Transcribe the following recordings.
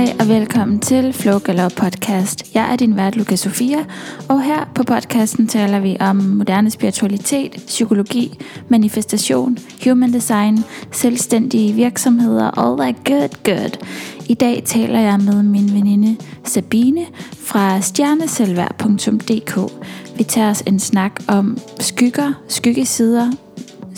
Hej og velkommen til Flow Galop podcast. Jeg er din vært Luca Sofia, og her på podcasten taler vi om moderne spiritualitet, psykologi, manifestation, human design, selvstændige virksomheder, all that good good. I dag taler jeg med min veninde Sabine fra stjerneselvær.dk. Vi tager os en snak om skygger, skyggesider,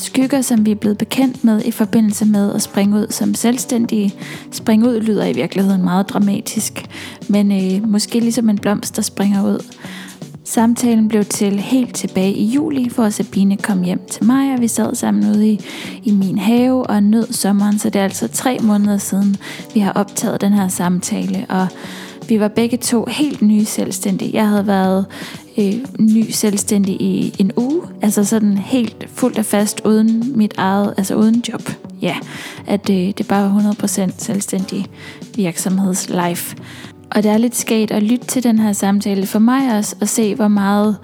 skygger, som vi er blevet bekendt med i forbindelse med at springe ud som selvstændige. Springe ud lyder i virkeligheden meget dramatisk, men øh, måske ligesom en blomst, der springer ud. Samtalen blev til helt tilbage i juli, hvor Sabine kom hjem til mig, og vi sad sammen ude i, i min have og nød sommeren, så det er altså tre måneder siden, vi har optaget den her samtale, og vi var begge to helt nye selvstændige. Jeg havde været øh, ny selvstændig i en uge, altså sådan helt fuldt og fast uden mit eget, altså uden job. Ja, at øh, det bare var 100% selvstændig virksomhedslife. Og det er lidt sket at lytte til den her samtale for mig også, og se hvor meget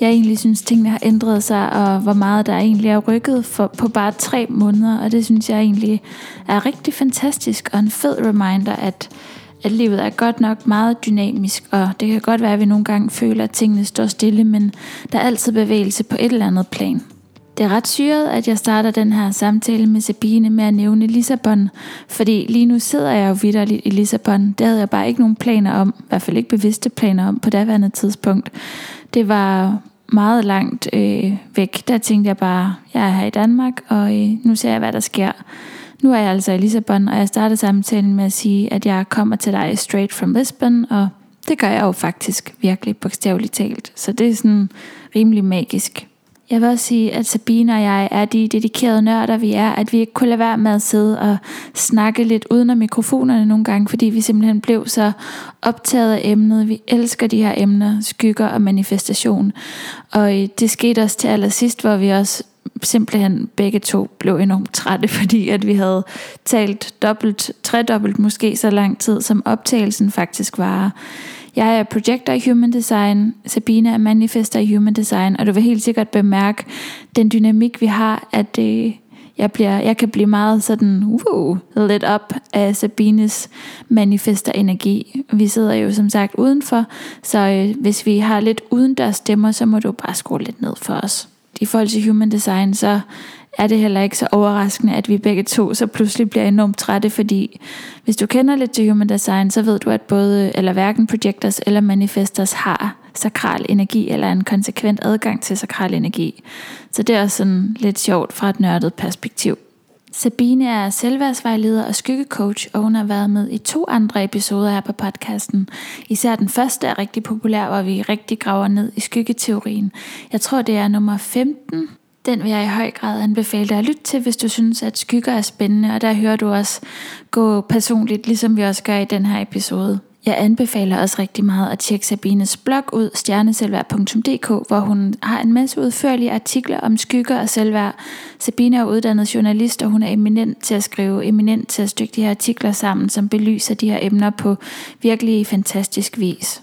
jeg egentlig synes tingene har ændret sig, og hvor meget der egentlig er rykket for, på bare tre måneder. Og det synes jeg egentlig er rigtig fantastisk, og en fed reminder, at at livet er godt nok meget dynamisk, og det kan godt være, at vi nogle gange føler, at tingene står stille, men der er altid bevægelse på et eller andet plan. Det er ret syret, at jeg starter den her samtale med Sabine med at nævne Lissabon, fordi lige nu sidder jeg jo vidderligt i Lissabon. Det havde jeg bare ikke nogen planer om, i hvert fald ikke bevidste planer om på daværende tidspunkt. Det var meget langt øh, væk. Der tænkte jeg bare, jeg er her i Danmark, og øh, nu ser jeg, hvad der sker. Nu er jeg altså i Lissabon, og jeg starter samtalen med at sige, at jeg kommer til dig straight from Lisbon, og det gør jeg jo faktisk virkelig bogstaveligt talt. Så det er sådan rimelig magisk. Jeg vil også sige, at Sabine og jeg er de dedikerede nørder, vi er, at vi ikke kunne lade være med at sidde og snakke lidt uden om mikrofonerne nogle gange, fordi vi simpelthen blev så optaget af emnet. Vi elsker de her emner, skygger og manifestation. Og øh, det skete også til allersidst, hvor vi også simpelthen begge to blev enormt trætte, fordi at vi havde talt dobbelt, tredobbelt måske så lang tid, som optagelsen faktisk var. Jeg er projector i Human Design, Sabine er manifester i Human Design, og du vil helt sikkert bemærke den dynamik, vi har, at det, jeg, bliver, jeg kan blive meget sådan wow, lidt op af Sabines manifester energi. Vi sidder jo som sagt udenfor, så øh, hvis vi har lidt udendørs stemmer, så må du bare skrue lidt ned for os i forhold til human design, så er det heller ikke så overraskende, at vi begge to så pludselig bliver enormt trætte, fordi hvis du kender lidt til human design, så ved du, at både, eller hverken projectors eller manifestors har sakral energi, eller en konsekvent adgang til sakral energi. Så det er også sådan lidt sjovt fra et nørdet perspektiv. Sabine er selvværdsvejleder og skyggecoach, og hun har været med i to andre episoder her på podcasten. Især den første er rigtig populær, hvor vi rigtig graver ned i skyggeteorien. Jeg tror, det er nummer 15. Den vil jeg i høj grad anbefale dig at lytte til, hvis du synes, at skygger er spændende, og der hører du også gå personligt, ligesom vi også gør i den her episode. Jeg anbefaler også rigtig meget at tjekke Sabines blog ud, stjerneselvær.dk, hvor hun har en masse udførlige artikler om skygger og selvværd. Sabine er uddannet journalist, og hun er eminent til at skrive, eminent til at stykke de her artikler sammen, som belyser de her emner på virkelig fantastisk vis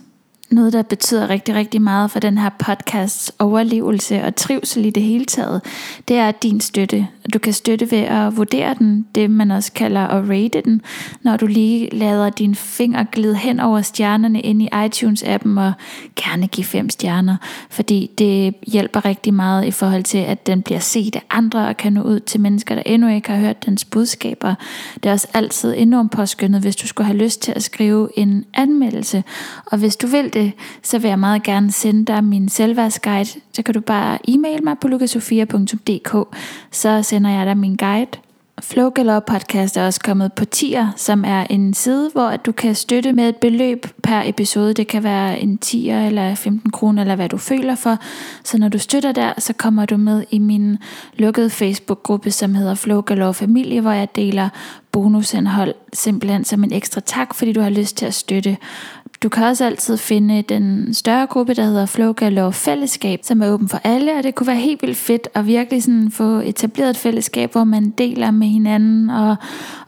noget, der betyder rigtig, rigtig meget for den her podcasts overlevelse og trivsel i det hele taget, det er din støtte. Du kan støtte ved at vurdere den, det man også kalder at rate den, når du lige lader din finger glide hen over stjernerne ind i iTunes-appen og gerne give fem stjerner, fordi det hjælper rigtig meget i forhold til, at den bliver set af andre og kan nå ud til mennesker, der endnu ikke har hørt dens budskaber. Det er også altid enormt påskyndet, hvis du skulle have lyst til at skrive en anmeldelse, og hvis du vil det, det, så vil jeg meget gerne sende dig min selvværdsguide. Så kan du bare e-mail mig på lukasofia.dk, så sender jeg dig min guide. Flow Galore Podcast er også kommet på tier, som er en side, hvor du kan støtte med et beløb per episode. Det kan være en 10 eller 15 kroner, eller hvad du føler for. Så når du støtter der, så kommer du med i min lukkede Facebook-gruppe, som hedder Flow Galore Familie, hvor jeg deler bonusindhold simpelthen som en ekstra tak, fordi du har lyst til at støtte. Du kan også altid finde den større gruppe, der hedder Flowgalore Fællesskab, som er åben for alle, og det kunne være helt vildt fedt at virkelig sådan få etableret et fællesskab, hvor man deler med hinanden og,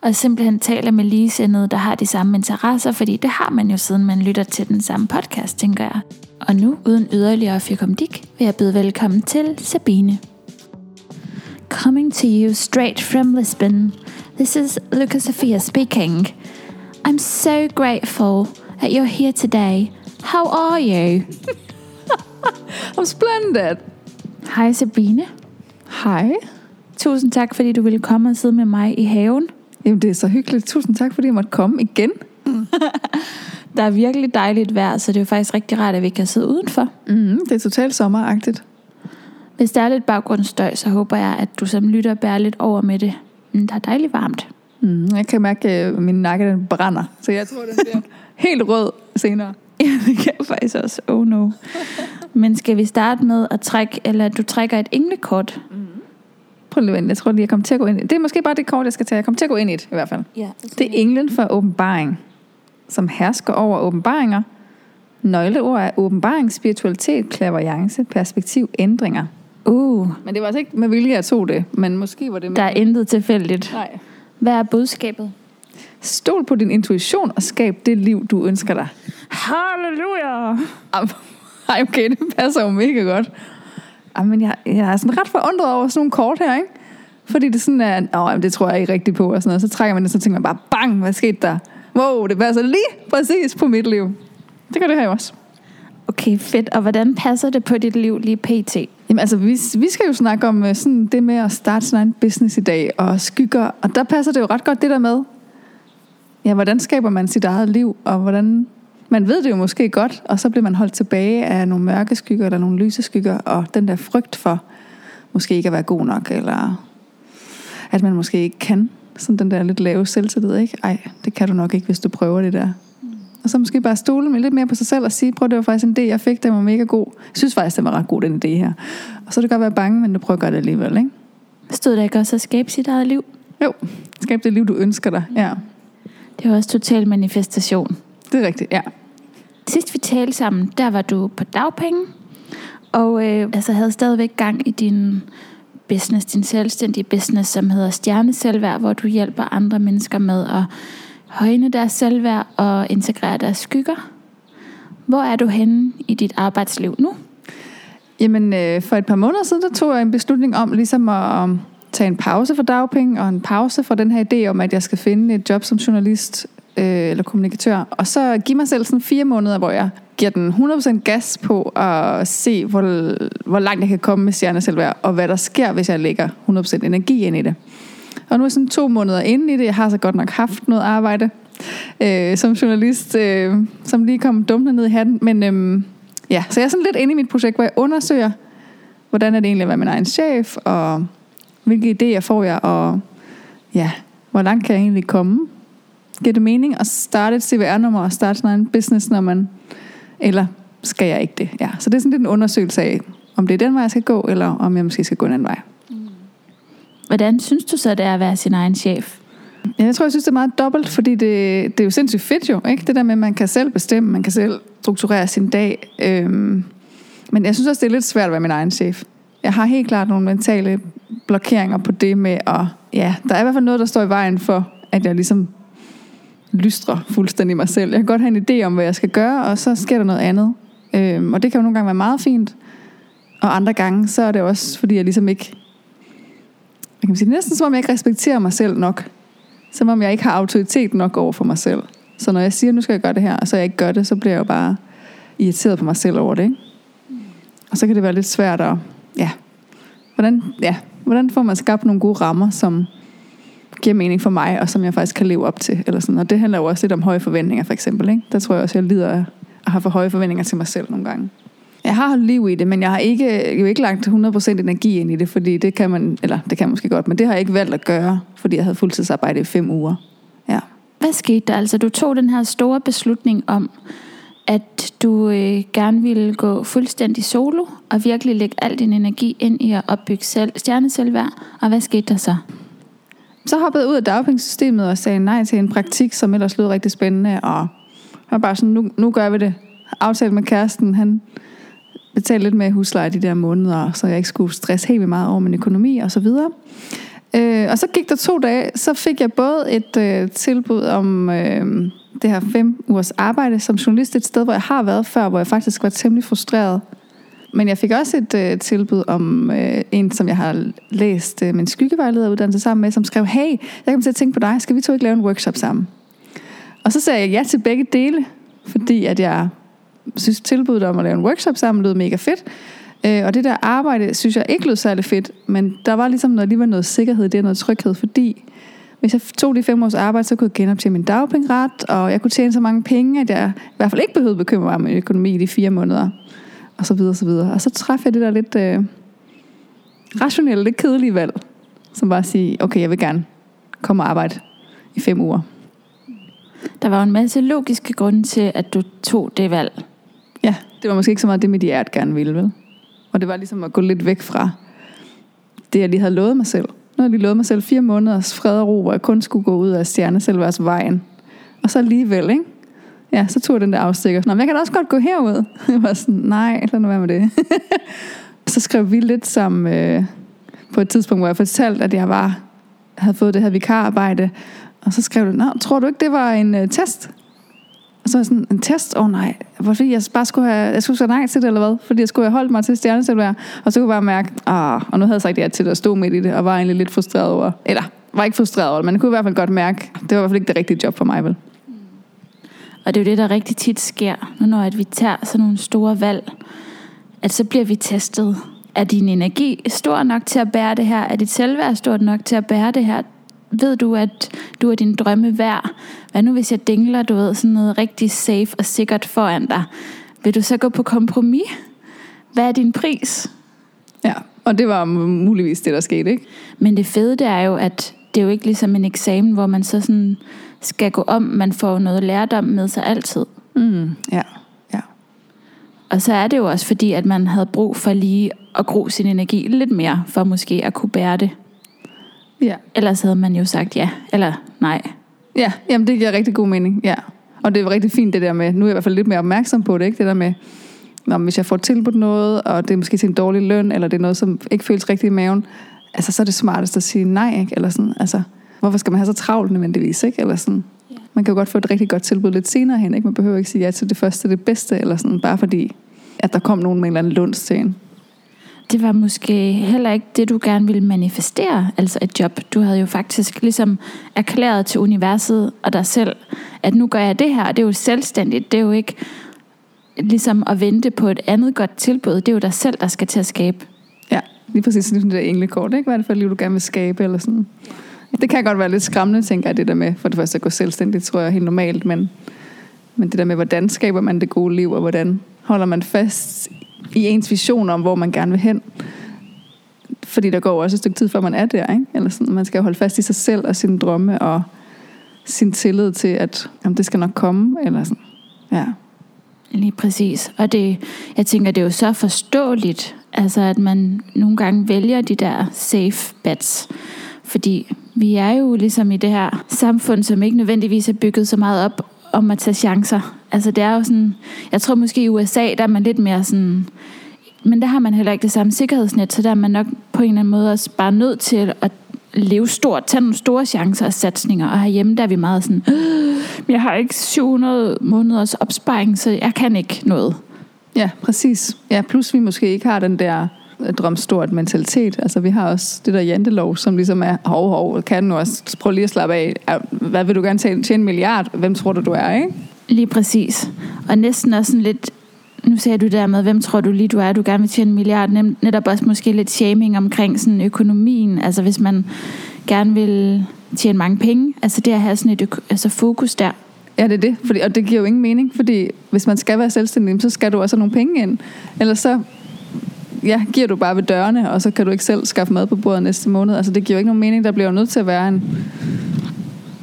og simpelthen taler med ligesindede, der har de samme interesser, fordi det har man jo siden man lytter til den samme podcast, tænker jeg. Og nu, uden yderligere fyrkomdik, vil jeg byde velkommen til Sabine. Coming to you straight from Lisbon, this is Lucas Sophia speaking. I'm so grateful that you're here today. How are you? I'm splendid. Hej Sabine. Hej. Tusind tak, fordi du ville komme og sidde med mig i haven. Jamen, det er så hyggeligt. Tusind tak, fordi jeg måtte komme igen. Der er virkelig dejligt vejr, så det er jo faktisk rigtig rart, at vi kan sidde udenfor. Mm, det er totalt sommeragtigt. Hvis der er lidt baggrundsstøj, så håber jeg, at du som lytter bærer lidt over med det. Men der er dejligt varmt. Mm, jeg kan mærke, at min nakke den brænder. Så jeg tror, den bliver helt rød senere. Ja, det kan jeg faktisk også. Oh no. Men skal vi starte med at trække, eller du trækker et englekort? Prøv lige at. Jeg tror lige, jeg kommer til at gå ind i Det er måske bare det kort, jeg skal tage. Jeg kommer til at gå ind i det, i hvert fald. Ja. Det er englen for åbenbaring, som hersker over åbenbaringer. Nøgleord er åbenbaring, spiritualitet, klaverjance, perspektiv, ændringer. Uh, Men det var altså ikke med vilje, jeg tog det. Men måske var det med... der er intet tilfældigt. Nej. Hvad er budskabet? Stol på din intuition og skab det liv, du ønsker dig. Halleluja! Ej, okay, det passer jo mega godt. Ej, men jeg, jeg er sådan ret forundret over sådan nogle kort her, ikke? Fordi det sådan er, åh, jamen, det tror jeg ikke rigtigt på, og sådan noget. Så trækker man det, så tænker man bare, bang, hvad skete der? Wow, det passer lige præcis på mit liv. Det gør det her jo også. Okay, fedt. Og hvordan passer det på dit liv lige pt? Jamen altså, vi, vi skal jo snakke om øh, sådan det med at starte sin egen business i dag, og skygger, og der passer det jo ret godt det der med, ja, hvordan skaber man sit eget liv, og hvordan, man ved det jo måske godt, og så bliver man holdt tilbage af nogle mørke skygger, eller nogle lyse skygger, og den der frygt for, måske ikke at være god nok, eller at man måske ikke kan, sådan den der lidt lave selvtillid, ikke? Ej, det kan du nok ikke, hvis du prøver det der. Og så måske bare stole lidt mere på sig selv og sige, prøv det var faktisk en idé, jeg fik, den var mega god. Jeg synes faktisk, den var ret god, den idé her. Og så kan det godt være bange, men du prøver at gøre det alligevel, ikke? Stod der ikke også at skabe sit eget liv? Jo, skab det liv, du ønsker dig. Ja, Det var også total manifestation. det er rigtigt, ja. Sidst vi talte sammen, der var du på dagpenge, og øh, altså havde stadigvæk gang i din business, din selvstændige business, som hedder Stjerneselværd, hvor du hjælper andre mennesker med at højne deres selvværd og integrere deres skygger. Hvor er du henne i dit arbejdsliv nu? Jamen, øh, for et par måneder siden, der tog jeg en beslutning om ligesom at um, tage en pause for dagpenge, og en pause for den her idé om, at jeg skal finde et job som journalist øh, eller kommunikatør. Og så give mig selv sådan fire måneder, hvor jeg giver den 100% gas på at se, hvor, hvor langt jeg kan komme med stjerneselværd, og hvad der sker, hvis jeg lægger 100% energi ind i det. Og nu er jeg sådan to måneder inde i det. Jeg har så godt nok haft noget arbejde øh, som journalist, øh, som lige kom dumt ned i hatten. Men øh, ja, så jeg er sådan lidt inde i mit projekt, hvor jeg undersøger, hvordan er det egentlig at være min egen chef, og hvilke idéer får jeg, og ja, hvor langt kan jeg egentlig komme? Giver det mening at starte et CVR-nummer og starte sådan en business, når man, eller skal jeg ikke det? Ja, så det er sådan lidt en undersøgelse af, om det er den vej, jeg skal gå, eller om jeg måske skal gå en anden vej. Hvordan synes du så, det er at være sin egen chef? Ja, jeg tror, jeg synes, det er meget dobbelt, fordi det, det er jo sindssygt fedt jo, ikke? Det der med, at man kan selv bestemme, man kan selv strukturere sin dag. Øhm, men jeg synes også, det er lidt svært at være min egen chef. Jeg har helt klart nogle mentale blokeringer på det med at... Ja, der er i hvert fald noget, der står i vejen for, at jeg ligesom lystrer fuldstændig mig selv. Jeg kan godt have en idé om, hvad jeg skal gøre, og så sker der noget andet. Øhm, og det kan jo nogle gange være meget fint. Og andre gange, så er det også, fordi jeg ligesom ikke... Jeg kan sige, det er næsten som om, jeg ikke respekterer mig selv nok. Som om jeg ikke har autoritet nok over for mig selv. Så når jeg siger, nu skal jeg gøre det her, og så jeg ikke gør det, så bliver jeg jo bare irriteret på mig selv over det. Ikke? Og så kan det være lidt svært at... Ja, hvordan, ja, hvordan får man skabt nogle gode rammer, som giver mening for mig, og som jeg faktisk kan leve op til. Eller sådan. Og det handler jo også lidt om høje forventninger, for eksempel. Ikke? Der tror jeg også, jeg lider af at have for høje forventninger til mig selv nogle gange. Jeg har holdt liv i det, men jeg har ikke, jo ikke lagt 100% energi ind i det, fordi det kan man, eller det kan man måske godt, men det har jeg ikke valgt at gøre, fordi jeg havde fuldtidsarbejde i fem uger. Ja. Hvad skete der? Altså, du tog den her store beslutning om, at du øh, gerne ville gå fuldstændig solo, og virkelig lægge al din energi ind i at opbygge selv, stjerneselværd. Og hvad skete der så? Så hoppede jeg ud af dagpengesystemet og sagde nej til en praktik, som ellers lød rigtig spændende, og jeg var bare sådan, nu, nu gør vi det. Aftalt med kæresten, han betale lidt mere husleje de der måneder, så jeg ikke skulle stresse helt vildt meget over min økonomi og så videre. Øh, og så gik der to dage, så fik jeg både et øh, tilbud om øh, det her fem ugers arbejde som journalist et sted, hvor jeg har været før, hvor jeg faktisk var temmelig frustreret. Men jeg fik også et øh, tilbud om øh, en, som jeg har læst øh, min skyggevejlederuddannelse sammen med, som skrev, hey, jeg kom til at tænke på dig, skal vi to ikke lave en workshop sammen? Og så sagde jeg ja til begge dele, fordi at jeg synes tilbuddet om at lave en workshop sammen lød mega fedt. Øh, og det der arbejde, synes jeg ikke lød særlig fedt, men der var ligesom noget, alligevel noget sikkerhed i det, noget tryghed, fordi hvis jeg tog de fem års arbejde, så kunne jeg genoptjene min dagpengeret, og jeg kunne tjene så mange penge, at jeg i hvert fald ikke behøvede bekymre mig om min økonomi i de fire måneder, og så videre, og så videre. Og så træffede jeg det der lidt øh, rationelle, lidt kedelige valg, som bare at sige, okay, jeg vil gerne komme og arbejde i fem uger. Der var en masse logiske grunde til, at du tog det valg. Ja, det var måske ikke så meget det, mit hjerte gerne ville, vel? Og det var ligesom at gå lidt væk fra det, jeg lige havde lovet mig selv. Nu havde jeg lige lovet mig selv fire måneders fred og ro, hvor jeg kun skulle gå ud af stjerneselvers vejen. Og så alligevel, ikke? Ja, så tog jeg den der afstikker. Nå, men jeg kan da også godt gå herud. Jeg var sådan, nej, lad nu være med det. så skrev vi lidt sammen øh, på et tidspunkt, hvor jeg fortalte, at jeg var, havde fået det her vikararbejde. Og så skrev du, Nå, tror du ikke, det var en øh, test? Så var sådan, en test? Åh oh, nej, fordi jeg bare skulle have, jeg skulle sige nej til det, eller hvad? Fordi jeg skulle have holdt mig til stjerneselvær. Og så kunne jeg bare mærke, ah, og nu havde jeg sagt ja til at stå midt i det, og var egentlig lidt frustreret over, eller var ikke frustreret over det, men jeg kunne i hvert fald godt mærke, det var i hvert fald ikke det rigtige job for mig, vel? Og det er jo det, der rigtig tit sker, når at vi tager sådan nogle store valg, at så bliver vi testet. Er din energi stor nok til at bære det her? Er dit selvværd stort nok til at bære det her? Ved du, at du er din drømme værd? Hvad nu, hvis jeg dingler, du ved, sådan noget rigtig safe og sikkert foran dig? Vil du så gå på kompromis? Hvad er din pris? Ja, og det var muligvis det, der skete, ikke? Men det fede, det er jo, at det er jo ikke ligesom en eksamen, hvor man så sådan skal gå om. Man får noget lærdom med sig altid. Mm, ja, ja. Og så er det jo også fordi, at man havde brug for lige at gro sin energi lidt mere, for måske at kunne bære det. Ja. Ellers havde man jo sagt ja, eller nej. Ja, jamen det giver rigtig god mening, ja. Og det er rigtig fint det der med, nu er jeg i hvert fald lidt mere opmærksom på det, ikke? Det der med, når hvis jeg får tilbudt noget, og det er måske til en dårlig løn, eller det er noget, som ikke føles rigtigt i maven, altså så er det smartest at sige nej, ikke? Eller sådan, altså, hvorfor skal man have så travlt nødvendigvis, ikke? Eller sådan. Man kan jo godt få et rigtig godt tilbud lidt senere hen, ikke? Man behøver ikke sige ja til det første, det bedste, eller sådan, bare fordi, at der kom nogen med en eller anden lunds til en. Det var måske heller ikke det, du gerne ville manifestere, altså et job. Du havde jo faktisk ligesom erklæret til universet og dig selv, at nu gør jeg det her, det er jo selvstændigt, det er jo ikke ligesom at vente på et andet godt tilbud, det er jo dig selv, der skal til at skabe. Ja, lige præcis sådan det der englekort, ikke? Hvad er det for et liv, du gerne vil skabe, eller sådan. Det kan godt være lidt skræmmende, tænker jeg, det der med, for det første at gå selvstændigt, tror jeg er helt normalt, men, men det der med, hvordan skaber man det gode liv, og hvordan holder man fast i ens vision om, hvor man gerne vil hen. Fordi der går også et stykke tid, før man er der, ikke? Eller sådan, man skal holde fast i sig selv og sine drømme, og sin tillid til, at jamen, det skal nok komme, eller sådan. Ja. Lige præcis. Og det, jeg tænker, det er jo så forståeligt, altså at man nogle gange vælger de der safe bets. Fordi vi er jo ligesom i det her samfund, som ikke nødvendigvis er bygget så meget op om at tage chancer. Altså det er jo sådan, jeg tror måske i USA, der er man lidt mere sådan, men der har man heller ikke det samme sikkerhedsnet, så der er man nok på en eller anden måde også bare nødt til at leve stort, tage nogle store chancer og satsninger, og herhjemme der er vi meget sådan, jeg har ikke 700 måneders opsparing, så jeg kan ikke noget. Ja, præcis. Ja, plus vi måske ikke har den der drømstort mentalitet. Altså vi har også det der jantelov, som ligesom er, hov, hov, kan nu også prøve lige at slappe af. Hvad vil du gerne tjene, tjene en milliard? Hvem tror du, du er, ikke? Lige præcis. Og næsten også sådan lidt, nu sagde du der med, hvem tror du lige du er, du gerne vil tjene en milliard, netop også måske lidt shaming omkring sådan økonomien, altså hvis man gerne vil tjene mange penge, altså det at have sådan et altså fokus der. Ja, det er det, fordi, og det giver jo ingen mening, fordi hvis man skal være selvstændig, så skal du også have nogle penge ind, ellers så ja, giver du bare ved dørene, og så kan du ikke selv skaffe mad på bordet næste måned. Altså det giver jo ikke nogen mening, der bliver jo nødt til at være en...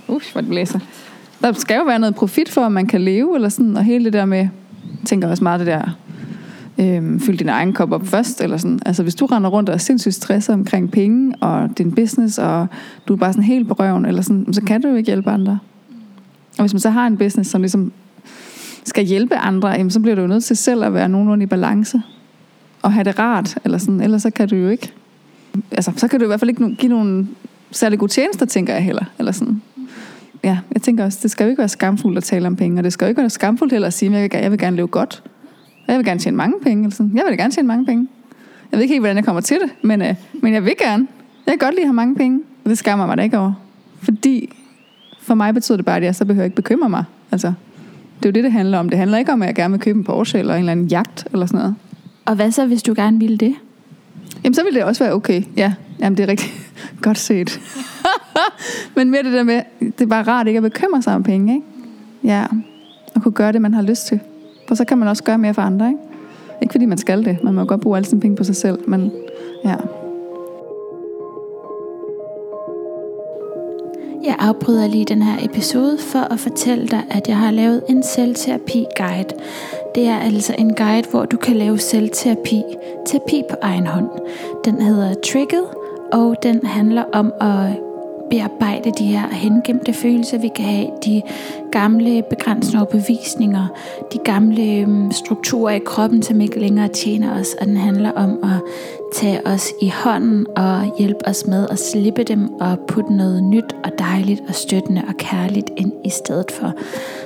Uff, hvor det blæser. Der skal jo være noget profit for, at man kan leve, eller sådan, og hele det der med, jeg tænker også meget det der, øhm, fyld din egen kop op først, eller sådan. Altså hvis du render rundt og er sindssygt stresset omkring penge, og din business, og du er bare sådan helt på røven, eller sådan, så kan du jo ikke hjælpe andre. Og hvis man så har en business, som ligesom skal hjælpe andre, jamen, så bliver du jo nødt til selv at være nogenlunde i balance og have det rart, eller sådan, ellers så kan du jo ikke, altså så kan du i hvert fald ikke give nogle særlig gode tjenester, tænker jeg heller, eller sådan. Ja, jeg tænker også, det skal jo ikke være skamfuldt at tale om penge, og det skal jo ikke være skamfuldt heller at sige, at jeg vil, jeg vil gerne leve godt, og jeg vil gerne tjene mange penge, eller sådan. Jeg vil gerne tjene mange penge. Jeg ved ikke helt, hvordan jeg kommer til det, men, øh, men jeg vil gerne. Jeg kan godt lide at have mange penge, og det skammer mig da ikke over. Fordi For mig betyder det bare, at jeg så behøver ikke bekymre mig. Altså, det er jo det, det handler om. Det handler ikke om, at jeg gerne vil købe en Porsche eller en eller anden jagt eller sådan noget. Og hvad så, hvis du gerne ville det? Jamen, så ville det også være okay. Ja, jamen det er rigtig godt set. Men mere det der med, det er bare rart ikke at bekymre sig om penge, ikke? Ja, og kunne gøre det, man har lyst til. For så kan man også gøre mere for andre, ikke? Ikke fordi man skal det. Man må godt bruge alle sine penge på sig selv, men ja. Jeg afbryder lige den her episode for at fortælle dig, at jeg har lavet en selvterapi-guide. Det er altså en guide, hvor du kan lave selvterapi, terapi på egen hånd. Den hedder Trigget, og den handler om at bearbejde de her hengemte følelser, vi kan have, de gamle begrænsende overbevisninger, de gamle øhm, strukturer i kroppen, som ikke længere tjener os, og den handler om at tage os i hånden og hjælpe os med at slippe dem og putte noget nyt og dejligt og støttende og kærligt ind i stedet for.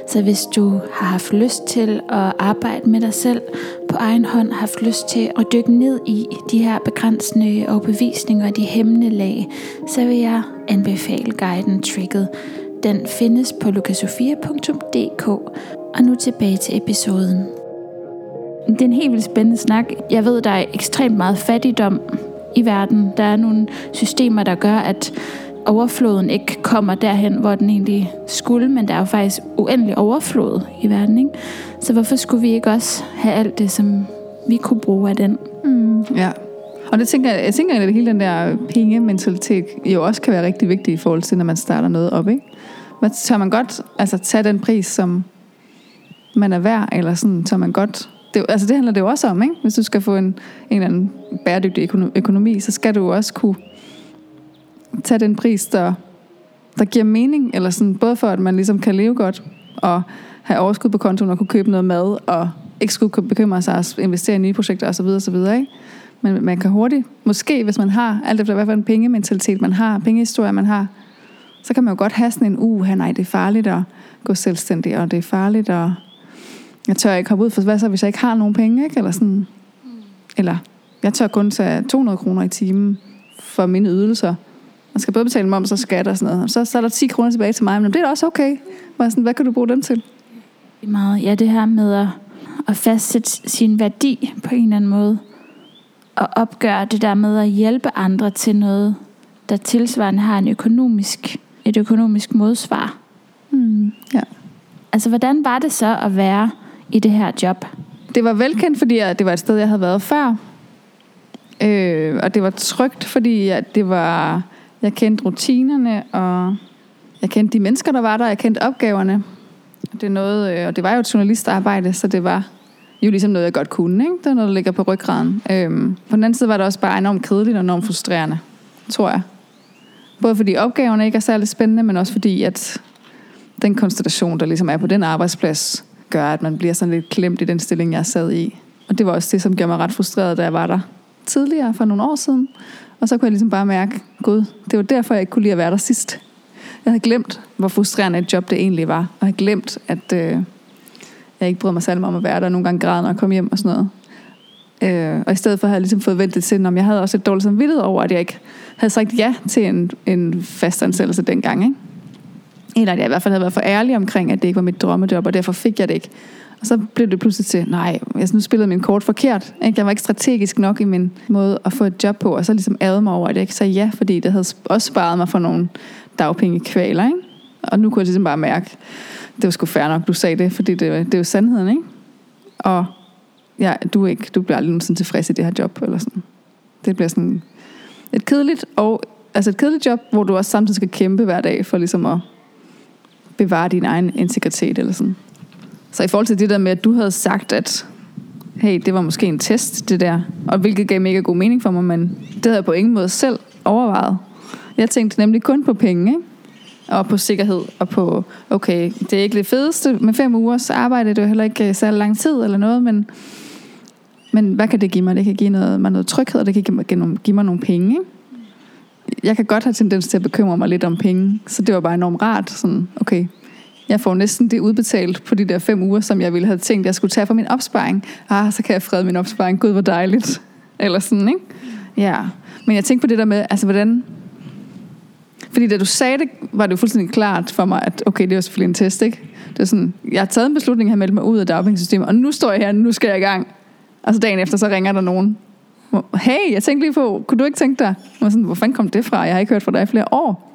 Så hvis du har haft lyst til at arbejde med dig selv på egen hånd, har haft lyst til at dykke ned i de her begrænsende overbevisninger og de hemmende lag, så vil jeg anbefale guiden Trigget. Den findes på lukasofia.dk. Og nu tilbage til episoden. Det er en helt vildt spændende snak. Jeg ved, der er ekstremt meget fattigdom i verden. Der er nogle systemer, der gør, at overfloden ikke kommer derhen, hvor den egentlig skulle, men der er jo faktisk uendelig overflod i verden. Ikke? Så hvorfor skulle vi ikke også have alt det, som vi kunne bruge af den? Mm, ja. Og det tænker jeg, tænker, at hele den der penge-mentalitet jo også kan være rigtig vigtig i forhold til, når man starter noget op. Ikke? Hvad tør man godt altså, tage den pris, som man er værd, eller sådan, tør man godt det, altså det handler det jo også om, ikke? Hvis du skal få en, en eller anden bæredygtig økonomi, så skal du også kunne tage den pris, der, der giver mening, eller sådan, både for at man ligesom kan leve godt, og have overskud på kontoen, og kunne købe noget mad, og ikke skulle bekymre sig at investere i nye projekter osv. osv. Ikke? Men man kan hurtigt, måske hvis man har, alt efter hvad for en pengementalitet man har, pengehistorie man har, så kan man jo godt have sådan en, uh, nej, det er farligt at gå selvstændig, og det er farligt at jeg tør ikke hoppe ud, for hvad så, hvis jeg ikke har nogen penge, ikke? Eller sådan. Eller, jeg tør kun tage 200 kroner i timen for mine ydelser. Man skal både betale moms og skat og sådan noget. Så, så er der 10 kroner tilbage til mig, men det er da også okay. Hvad, sådan, hvad kan du bruge dem til? Meget. Ja, det her med at, at fastsætte sin værdi på en eller anden måde. Og opgøre det der med at hjælpe andre til noget, der tilsvarende har en økonomisk, et økonomisk modsvar. Mm, ja. Altså, hvordan var det så at være i det her job? Det var velkendt, fordi det var et sted, jeg havde været før. Øh, og det var trygt, fordi jeg, det var, jeg kendte rutinerne, og jeg kendte de mennesker, der var der, jeg kendte opgaverne. Det er noget, øh, og det var jo et journalistarbejde, så det var jo ligesom noget, jeg godt kunne. Ikke? Det er noget, der ligger på ryggraden. Øhm, på den anden side var det også bare enormt kedeligt og enormt frustrerende, tror jeg. Både fordi opgaverne ikke er særlig spændende, men også fordi, at den konstellation, der ligesom er på den arbejdsplads, gør, at man bliver sådan lidt klemt i den stilling, jeg sad i. Og det var også det, som gjorde mig ret frustreret, da jeg var der tidligere, for nogle år siden. Og så kunne jeg ligesom bare mærke, gud, det var derfor, jeg ikke kunne lide at være der sidst. Jeg havde glemt, hvor frustrerende et job det egentlig var. Og jeg havde glemt, at øh, jeg ikke brød mig særlig om at være der. Nogle gange græd, når jeg kom hjem og sådan noget. Øh, og i stedet for havde jeg ligesom fået ventet til, om jeg havde også et dårligt samvittighed over, at jeg ikke havde sagt ja til en, en fastansættelse dengang. Ikke? Eller at jeg i hvert fald havde været for ærlig omkring, at det ikke var mit drømmejob, og derfor fik jeg det ikke. Og så blev det pludselig til, nej, jeg nu spillede min kort forkert. Ikke? Jeg var ikke strategisk nok i min måde at få et job på, og så ligesom ærede mig over, at jeg ikke sagde ja, fordi det havde også sparet mig for nogle dagpengekvaler. Ikke? Og nu kunne jeg ligesom bare mærke, det var sgu fair nok, du sagde det, fordi det, det er jo sandheden, ikke? Og ja, du, ikke, du bliver aldrig nogensinde tilfreds i det her job, eller sådan. Det bliver sådan et kedeligt, og, altså et kedeligt job, hvor du også samtidig skal kæmpe hver dag for ligesom at bevare din egen integritet eller sådan. Så i forhold til det der med, at du havde sagt, at hey, det var måske en test, det der, og hvilket gav mega god mening for mig, men det havde jeg på ingen måde selv overvejet. Jeg tænkte nemlig kun på penge, ikke? og på sikkerhed, og på, okay, det er ikke det fedeste med fem ugers arbejde, det er jo heller ikke øh, særlig lang tid eller noget, men, men hvad kan det give mig? Det kan give noget, mig noget tryghed, og det kan give mig, give mig nogle penge. Ikke? jeg kan godt have tendens til at bekymre mig lidt om penge, så det var bare enormt rart. Sådan, okay, jeg får næsten det udbetalt på de der fem uger, som jeg ville have tænkt, jeg skulle tage for min opsparing. Ah, så kan jeg frede min opsparing. Gud, hvor dejligt. Eller sådan, ikke? Ja. Men jeg tænkte på det der med, altså hvordan... Fordi da du sagde det, var det jo fuldstændig klart for mig, at okay, det var selvfølgelig en test, ikke? Det er sådan, jeg har taget en beslutning, jeg har meldt mig ud af dagpengesystemet, og nu står jeg her, nu skal jeg i gang. Og så dagen efter, så ringer der nogen. Hey, jeg tænkte lige på, kunne du ikke tænke dig? Og sådan, hvor fanden kom det fra? Jeg har ikke hørt fra dig i flere år.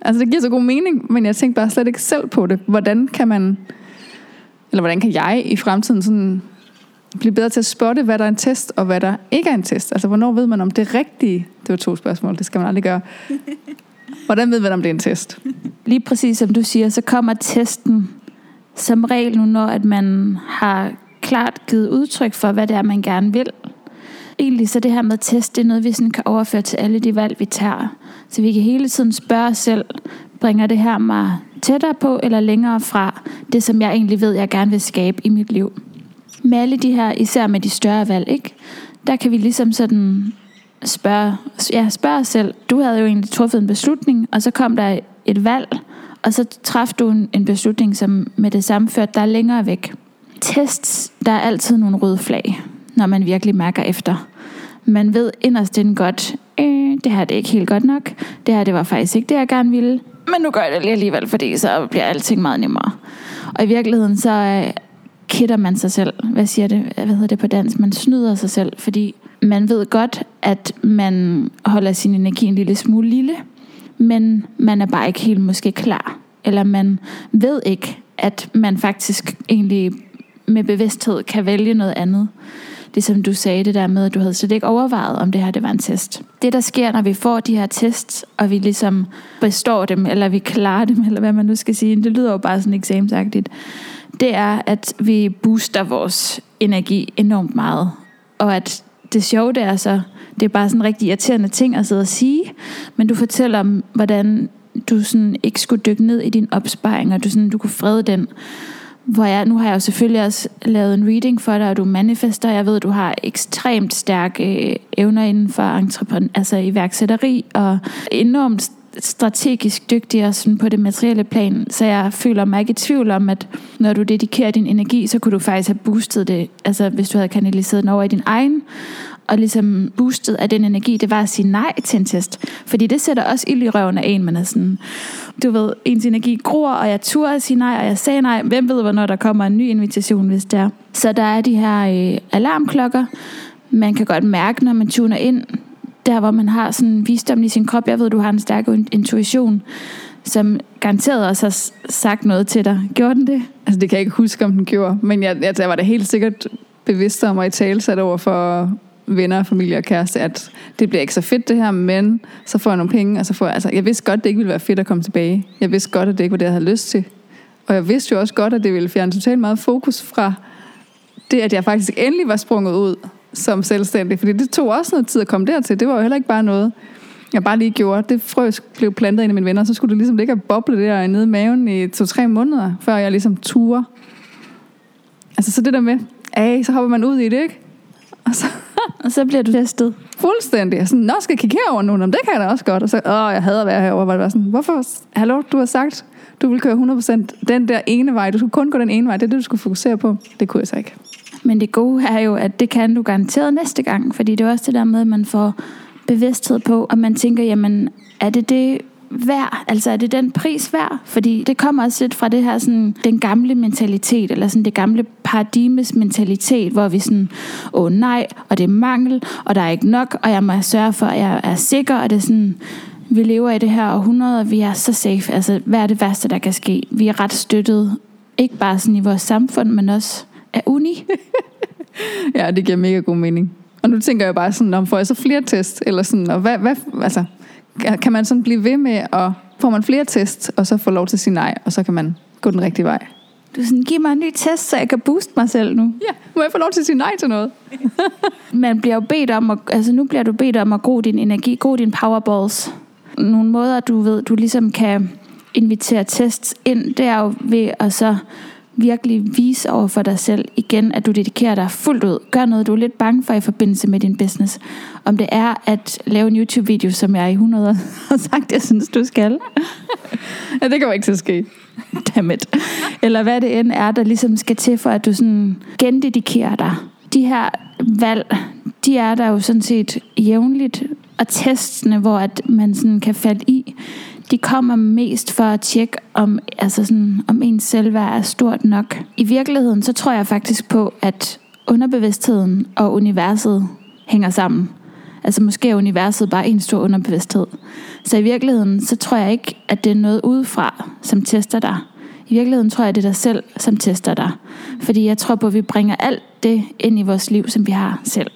Altså, det giver så god mening, men jeg tænkte bare slet ikke selv på det. Hvordan kan man, eller hvordan kan jeg i fremtiden sådan blive bedre til at spotte, hvad der er en test, og hvad der ikke er en test? Altså, hvornår ved man, om det er rigtige? Det var to spørgsmål, det skal man aldrig gøre. Hvordan ved man, om det er en test? Lige præcis som du siger, så kommer testen som regel nu, når at man har klart givet udtryk for, hvad det er, man gerne vil. Egentlig så det her med test, det er noget, vi sådan kan overføre til alle de valg, vi tager. Så vi kan hele tiden spørge os selv, bringer det her mig tættere på eller længere fra det, som jeg egentlig ved, jeg gerne vil skabe i mit liv. Med alle de her, især med de større valg, ikke? der kan vi ligesom sådan spørge, ja, spørge os selv. Du havde jo egentlig truffet en beslutning, og så kom der et valg, og så træffede du en, en beslutning, som med det samme førte dig længere væk. Tests, der er altid nogle røde flag, når man virkelig mærker efter. Man ved inderst inden godt, øh, det her det er ikke helt godt nok, det her det var faktisk ikke det, jeg gerne ville, men nu gør jeg det lige alligevel, fordi så bliver alting meget nemmere. Og i virkeligheden så øh, kidder man sig selv. Hvad siger det? Hvad hedder det på dansk? Man snyder sig selv, fordi man ved godt, at man holder sin energi en lille smule lille, men man er bare ikke helt måske klar. Eller man ved ikke, at man faktisk egentlig med bevidsthed kan vælge noget andet. Det som du sagde, det der med, at du havde slet ikke overvejet, om det her det var en test. Det der sker, når vi får de her tests, og vi ligesom består dem, eller vi klarer dem, eller hvad man nu skal sige, det lyder jo bare sådan eksamensagtigt, det er, at vi booster vores energi enormt meget. Og at det sjove, det er så, det er bare sådan en rigtig irriterende ting at sidde og sige, men du fortæller om, hvordan du sådan ikke skulle dykke ned i din opsparing, og du, sådan, du kunne frede den. Hvor jeg, nu har jeg jo selvfølgelig også lavet en reading for dig, og du manifester. Jeg ved, at du har ekstremt stærke øh, evner inden for entreprenør, altså iværksætteri, og enormt strategisk dygtig og sådan på det materielle plan, så jeg føler mig ikke i tvivl om, at når du dedikerer din energi, så kunne du faktisk have boostet det, altså hvis du havde kanaliseret den over i din egen, og ligesom boostet af den energi, det var at sige nej til en test. Fordi det sætter også ild i røven af en, man er sådan, du ved, ens energi gror, og jeg turde at sige nej, og jeg sagde nej. Hvem ved, hvornår der kommer en ny invitation, hvis det er. Så der er de her øh, alarmklokker. Man kan godt mærke, når man tuner ind, der hvor man har sådan visdom i sin krop. Jeg ved, du har en stærk intuition, som garanteret også har sagt noget til dig. Gjorde den det? Altså det kan jeg ikke huske, om den gjorde, men jeg, jeg, jeg var da helt sikkert bevidst om at i tale sat over for venner, familie og kæreste, at det bliver ikke så fedt det her, men så får jeg nogle penge, og så får jeg, altså, jeg vidste godt, det ikke ville være fedt at komme tilbage. Jeg vidste godt, at det ikke var det, jeg havde lyst til. Og jeg vidste jo også godt, at det ville fjerne totalt meget fokus fra det, at jeg faktisk endelig var sprunget ud som selvstændig. Fordi det tog også noget tid at komme dertil. Det var jo heller ikke bare noget, jeg bare lige gjorde. Det frø blev plantet ind i mine venner, så skulle det ligesom ligge og boble der nede i maven i to-tre måneder, før jeg ligesom turer. Altså så det der med, af, så hopper man ud i det, ikke? Og så, og så bliver du testet. Fuldstændig. Sådan, nå, skal jeg kigge herover nu? Nå, det kan jeg da også godt. Og så, åh, jeg hader at være herovre. Var det var sådan, hvorfor? Hallo, du har sagt, du vil køre 100% den der ene vej. Du skulle kun gå den ene vej. Det er det, du skulle fokusere på. Det kunne jeg så ikke. Men det gode er jo, at det kan du garanteret næste gang. Fordi det er også det der med, at man får bevidsthed på, og man tænker, jamen, er det det værd? Altså er det den pris værd? Fordi det kommer også lidt fra det her sådan, den gamle mentalitet, eller sådan det gamle paradigmes mentalitet, hvor vi sådan, åh nej, og det er mangel, og der er ikke nok, og jeg må sørge for, at jeg er sikker, og det er sådan, vi lever i det her århundrede, og vi er så safe. Altså, hvad er det værste, der kan ske? Vi er ret støttet, ikke bare sådan i vores samfund, men også af uni. ja, det giver mega god mening. Og nu tænker jeg bare sådan, om får jeg så flere test, eller sådan, og hvad, hvad, altså, kan man sådan blive ved med at, får man flere test, og så få lov til at sige nej, og så kan man gå den rigtige vej? Du er sådan, giv mig en ny test, så jeg kan booste mig selv nu. Ja, må jeg få lov til at sige nej til noget? Man bliver jo bedt om, at, altså nu bliver du bedt om at gro din energi, gro din powerballs. Nogle måder, du ved, du ligesom kan invitere tests ind, det er jo ved at så virkelig vise over for dig selv igen, at du dedikerer dig fuldt ud. Gør noget, du er lidt bange for i forbindelse med din business. Om det er at lave en YouTube-video, som jeg i 100 har sagt, jeg synes, du skal. ja, det kommer ikke til at ske. Dammit. Eller hvad det end er, der ligesom skal til for, at du sådan gendedikerer dig. De her valg, de er der jo sådan set jævnligt og testene, hvor at man sådan kan falde i, de kommer mest for at tjekke, om, altså sådan, om ens selvværd er stort nok. I virkeligheden, så tror jeg faktisk på, at underbevidstheden og universet hænger sammen. Altså måske er universet bare en stor underbevidsthed. Så i virkeligheden, så tror jeg ikke, at det er noget udefra, som tester dig. I virkeligheden tror jeg, det er dig selv, som tester dig. Fordi jeg tror på, at vi bringer alt det ind i vores liv, som vi har selv,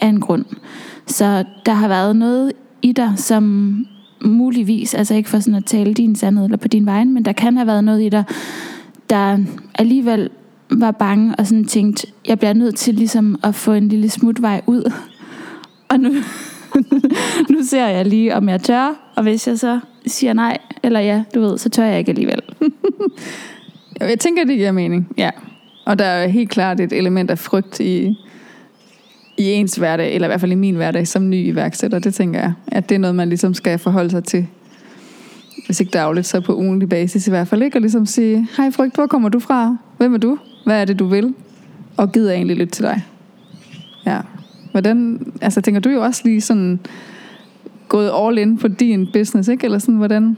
af en grund. Så der har været noget i dig, som muligvis, altså ikke for sådan at tale din sandhed eller på din vej, men der kan have været noget i dig, der alligevel var bange og sådan tænkt, jeg bliver nødt til ligesom at få en lille smutvej ud. Og nu, nu ser jeg lige, om jeg tør, og hvis jeg så siger nej, eller ja, du ved, så tør jeg ikke alligevel. Jeg tænker, det giver mening, ja. Og der er helt klart et element af frygt i, i ens hverdag, eller i hvert fald i min hverdag som ny iværksætter, det tænker jeg, at det er noget, man ligesom skal forholde sig til. Hvis ikke dagligt, så på ugenlig basis i hvert fald ikke, og ligesom sige, hej frygt, hvor kommer du fra? Hvem er du? Hvad er det, du vil? Og gider jeg egentlig lytte til dig? Ja. Hvordan, altså tænker du jo også lige sådan, gået all in på din business, ikke? Eller sådan, hvordan,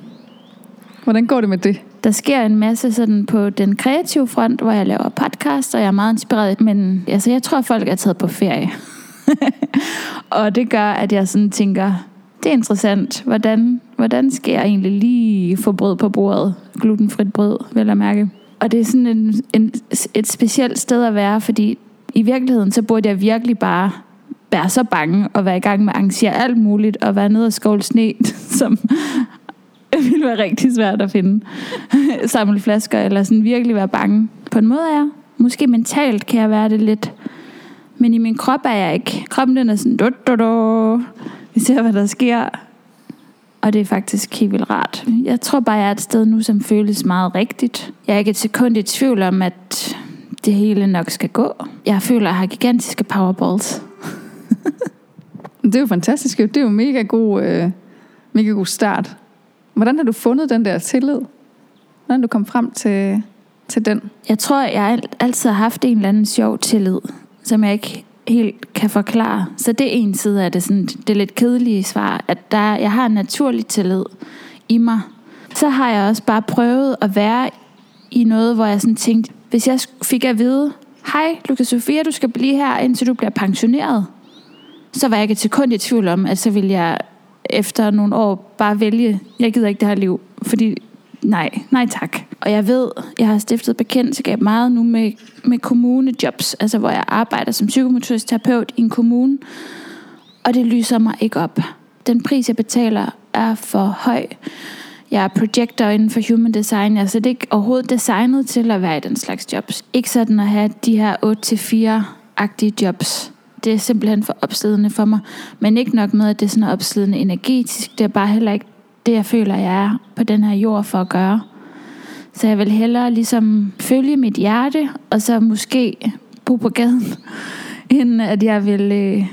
hvordan går det med det? Der sker en masse sådan på den kreative front, hvor jeg laver podcast, og jeg er meget inspireret. Men altså, jeg tror, folk er taget på ferie. og det gør, at jeg sådan tænker, det er interessant. Hvordan, hvordan skal jeg egentlig lige få brød på bordet? Glutenfrit brød, vil jeg mærke. Og det er sådan en, en, et specielt sted at være, fordi i virkeligheden, så burde jeg virkelig bare være så bange og være i gang med at arrangere alt muligt og være nede og skovle sne, som ville være rigtig svært at finde. Samle flasker eller sådan virkelig være bange. På en måde er jeg. Måske mentalt kan jeg være det lidt. Men i min krop er jeg ikke. Kroppen den er sådan, du, du, du. vi ser hvad der sker. Og det er faktisk helt vildt rart. Jeg tror bare, jeg er et sted nu, som føles meget rigtigt. Jeg er ikke et sekund i tvivl om, at det hele nok skal gå. Jeg føler, at jeg har gigantiske powerballs. Det er jo fantastisk. Det er jo mega god, øh, mega god start. Hvordan har du fundet den der tillid? Hvordan du kom frem til, til den? Jeg tror, jeg altid har haft en eller anden sjov tillid, som jeg ikke helt kan forklare. Så det er en side af det, sådan, det lidt kedelige svar, at der, jeg har en naturlig tillid i mig. Så har jeg også bare prøvet at være i noget, hvor jeg sådan tænkte, hvis jeg fik at vide, hej Lukas Sofia, du skal blive her, indtil du bliver pensioneret, så var jeg ikke et sekund i tvivl om, at så ville jeg efter nogle år bare vælge, jeg gider ikke det her liv, fordi nej, nej tak. Og jeg ved, jeg har stiftet bekendtskab meget nu med, med kommunejobs, altså hvor jeg arbejder som psykomotorisk terapeut i en kommune, og det lyser mig ikke op. Den pris, jeg betaler, er for høj. Jeg er projektor inden for human design. Jeg er slet ikke overhovedet designet til at være i den slags jobs. Ikke sådan at have de her 8-4-agtige jobs. Det er simpelthen for opslidende for mig. Men ikke nok med, at det er sådan opslidende energetisk. Det er bare heller ikke det, jeg føler, jeg er på den her jord for at gøre. Så jeg vil hellere ligesom følge mit hjerte, og så måske bo på gaden, end at jeg vil øh,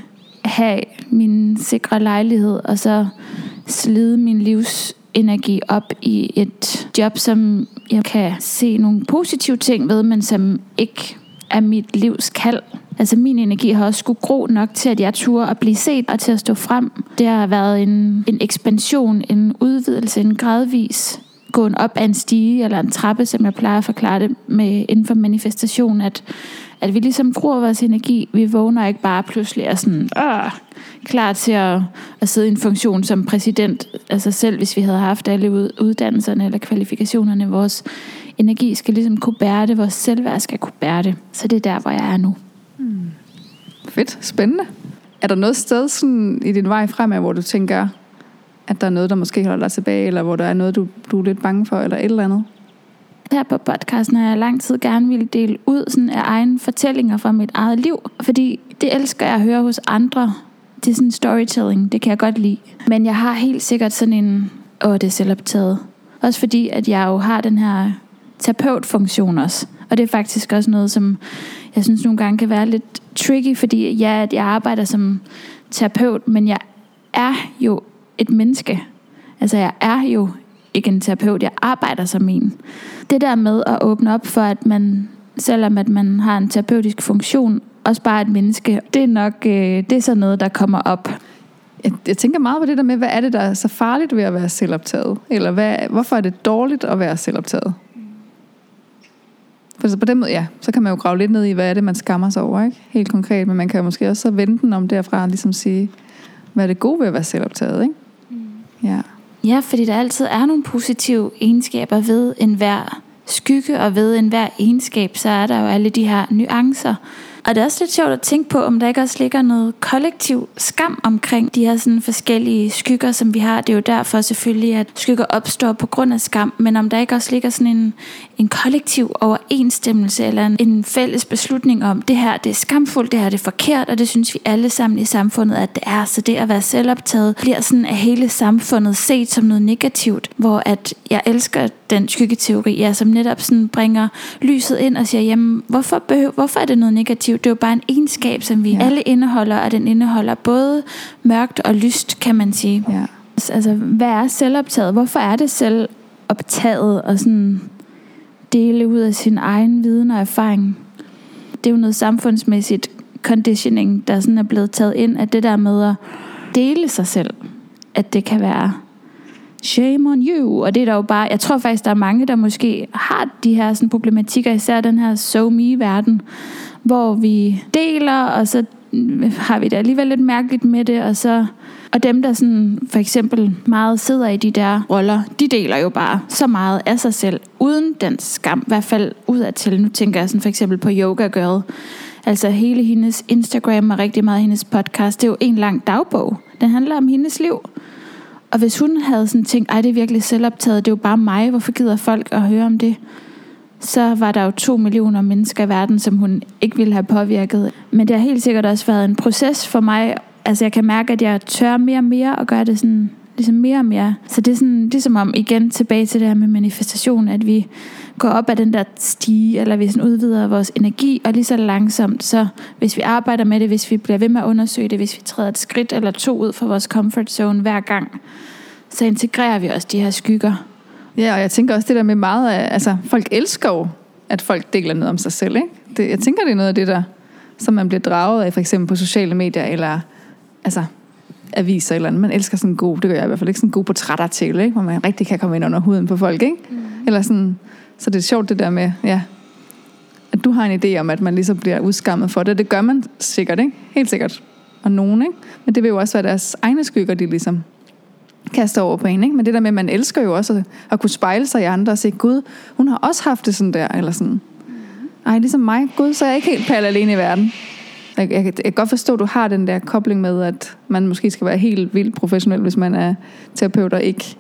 have min sikre lejlighed, og så slide min livsenergi op i et job, som jeg kan se nogle positive ting ved, men som ikke er mit livs kald. Altså min energi har også skulle gro nok til, at jeg turde at blive set og til at stå frem. Det har været en, en ekspansion, en udvidelse, en gradvis gåen op ad en stige eller en trappe, som jeg plejer at forklare det med inden for manifestation, at, at vi ligesom gror vores energi. Vi vågner ikke bare pludselig og sådan, Åh, klar til at, at sidde i en funktion som præsident. Altså selv hvis vi havde haft alle uddannelserne eller kvalifikationerne, vores energi skal ligesom kunne bære det, vores selvværd skal kunne bære det. Så det er der, hvor jeg er nu. Hmm. Fedt, spændende. Er der noget sted sådan, i din vej fremad, hvor du tænker, at der er noget, der måske holder dig tilbage, eller hvor der er noget, du, du er lidt bange for, eller et eller andet? Her på podcasten har jeg lang tid gerne ville dele ud sådan af egne fortællinger fra mit eget liv, fordi det elsker jeg at høre hos andre. Det er sådan storytelling, det kan jeg godt lide. Men jeg har helt sikkert sådan en, åh, det er selvoptaget. Også fordi, at jeg jo har den her terapeutfunktion også. Og det er faktisk også noget, som jeg synes nogle gange kan være lidt tricky, fordi ja, at jeg arbejder som terapeut, men jeg er jo et menneske. Altså jeg er jo ikke en terapeut, jeg arbejder som en. Det der med at åbne op for, at man, selvom at man har en terapeutisk funktion, også bare et menneske, det er nok øh, det er sådan noget, der kommer op. jeg, jeg tænker meget på det der med, hvad er det, der er så farligt ved at være selvoptaget? Eller hvad, hvorfor er det dårligt at være selvoptaget? For så på den måde, ja, så kan man jo grave lidt ned i, hvad er det, man skammer sig over, ikke? Helt konkret, men man kan jo måske også så vende den om derfra, og ligesom sige, hvad er det gode ved at være selvoptaget, ikke? Ja. Ja, fordi der altid er nogle positive egenskaber ved enhver skygge, og ved enhver egenskab, så er der jo alle de her nuancer. Og det er også lidt sjovt at tænke på, om der ikke også ligger noget kollektiv skam omkring de her sådan forskellige skygger, som vi har. Det er jo derfor selvfølgelig, at skygger opstår på grund af skam, men om der ikke også ligger sådan en, en kollektiv overensstemmelse, eller en, en fælles beslutning om, det her det er skamfuldt, det her det er forkert, og det synes vi alle sammen i samfundet, at det er. Så det at være selvoptaget bliver sådan af hele samfundet set som noget negativt, hvor at jeg elsker den skyggeteori, ja, som netop sådan bringer lyset ind og siger, jamen, hvorfor, behøver, hvorfor er det noget negativt? Det er jo bare en egenskab, som vi ja. alle indeholder, og den indeholder både mørkt og lyst, kan man sige. Ja. Altså, hvad er selvoptaget? Hvorfor er det selvoptaget og sådan dele ud af sin egen viden og erfaring? Det er jo noget samfundsmæssigt conditioning, der sådan er blevet taget ind af det der med at dele sig selv. At det kan være shame on you. Og det er der jo bare, jeg tror faktisk, der er mange, der måske har de her sådan, problematikker, især den her so me-verden, hvor vi deler, og så har vi det alligevel lidt mærkeligt med det, og så og dem, der sådan for eksempel meget sidder i de der roller, de deler jo bare så meget af sig selv, uden den skam, i hvert fald udadtil. Nu tænker jeg sådan for eksempel på Yoga Girl. Altså hele hendes Instagram og rigtig meget hendes podcast, det er jo en lang dagbog. Den handler om hendes liv. Og hvis hun havde sådan tænkt, ej det er virkelig selvoptaget, det er jo bare mig, hvorfor gider folk at høre om det? Så var der jo to millioner mennesker i verden, som hun ikke ville have påvirket. Men det har helt sikkert også været en proces for mig. Altså jeg kan mærke, at jeg tør mere og mere og gør det sådan ligesom mere og mere. Så det er sådan, ligesom om igen tilbage til det her med manifestation, at vi går op ad den der stige, eller vi sådan udvider vores energi, og lige så langsomt, så hvis vi arbejder med det, hvis vi bliver ved med at undersøge det, hvis vi træder et skridt eller to ud fra vores comfort zone hver gang, så integrerer vi også de her skygger. Ja, og jeg tænker også det der med meget af, altså folk elsker jo, at folk deler noget om sig selv, ikke? Det, jeg tænker, det er noget af det, der, som man bliver draget af, for eksempel på sociale medier, eller altså aviser eller andet. Man elsker sådan en god, det gør jeg i hvert fald ikke, sådan en god portrætartikel, ikke? hvor man rigtig kan komme ind under huden på folk. Ikke? Mm. Eller sådan, så det er sjovt det der med, ja, at du har en idé om, at man ligesom bliver udskammet for det. Det gør man sikkert, ikke? Helt sikkert. Og nogen, ikke? Men det vil jo også være deres egne skygger, de ligesom kaster over på en, ikke? Men det der med, at man elsker jo også at, at kunne spejle sig i andre og sige, Gud, hun har også haft det sådan der, eller sådan. Mm. Ej, ligesom mig. Gud, så er jeg ikke helt pal alene i verden. Jeg, jeg, jeg kan godt forstå, at du har den der kobling med, at man måske skal være helt vildt professionel, hvis man er terapeut og ikke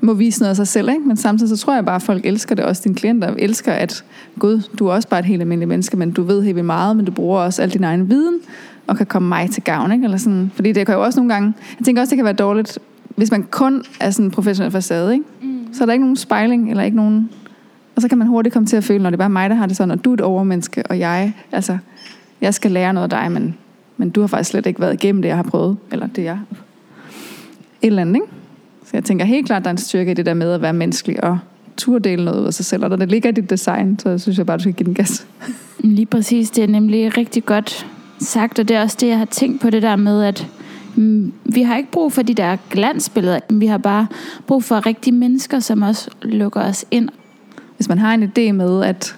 må vise noget af sig selv. Ikke? Men samtidig så tror jeg bare, at folk elsker det. Også dine klienter elsker, at Gud, du er også bare et helt almindeligt menneske, men du ved helt vildt meget, men du bruger også al din egen viden, og kan komme mig til gavn. Ikke? Eller sådan. Fordi det kan jo også nogle gange, jeg tænker også, det kan være dårligt, hvis man kun er sådan en professionel facade, ikke? Mm. så er der ikke nogen spejling, eller ikke nogen... Og så kan man hurtigt komme til at føle, når det er bare mig, der har det sådan, og du er et overmenneske, og jeg, altså, jeg skal lære noget af dig, men, men du har faktisk slet ikke været igennem det, jeg har prøvet, eller det jeg et eller andet, ikke? Så jeg tænker helt klart, der er en styrke i det der med at være menneskelig og turde noget af sig selv, og når det ligger i dit design, så synes jeg bare, du skal give den gas. Lige præcis, det er nemlig rigtig godt sagt, og det er også det, jeg har tænkt på det der med, at mm, vi har ikke brug for de der glansbilleder, vi har bare brug for rigtige mennesker, som også lukker os ind. Hvis man har en idé med, at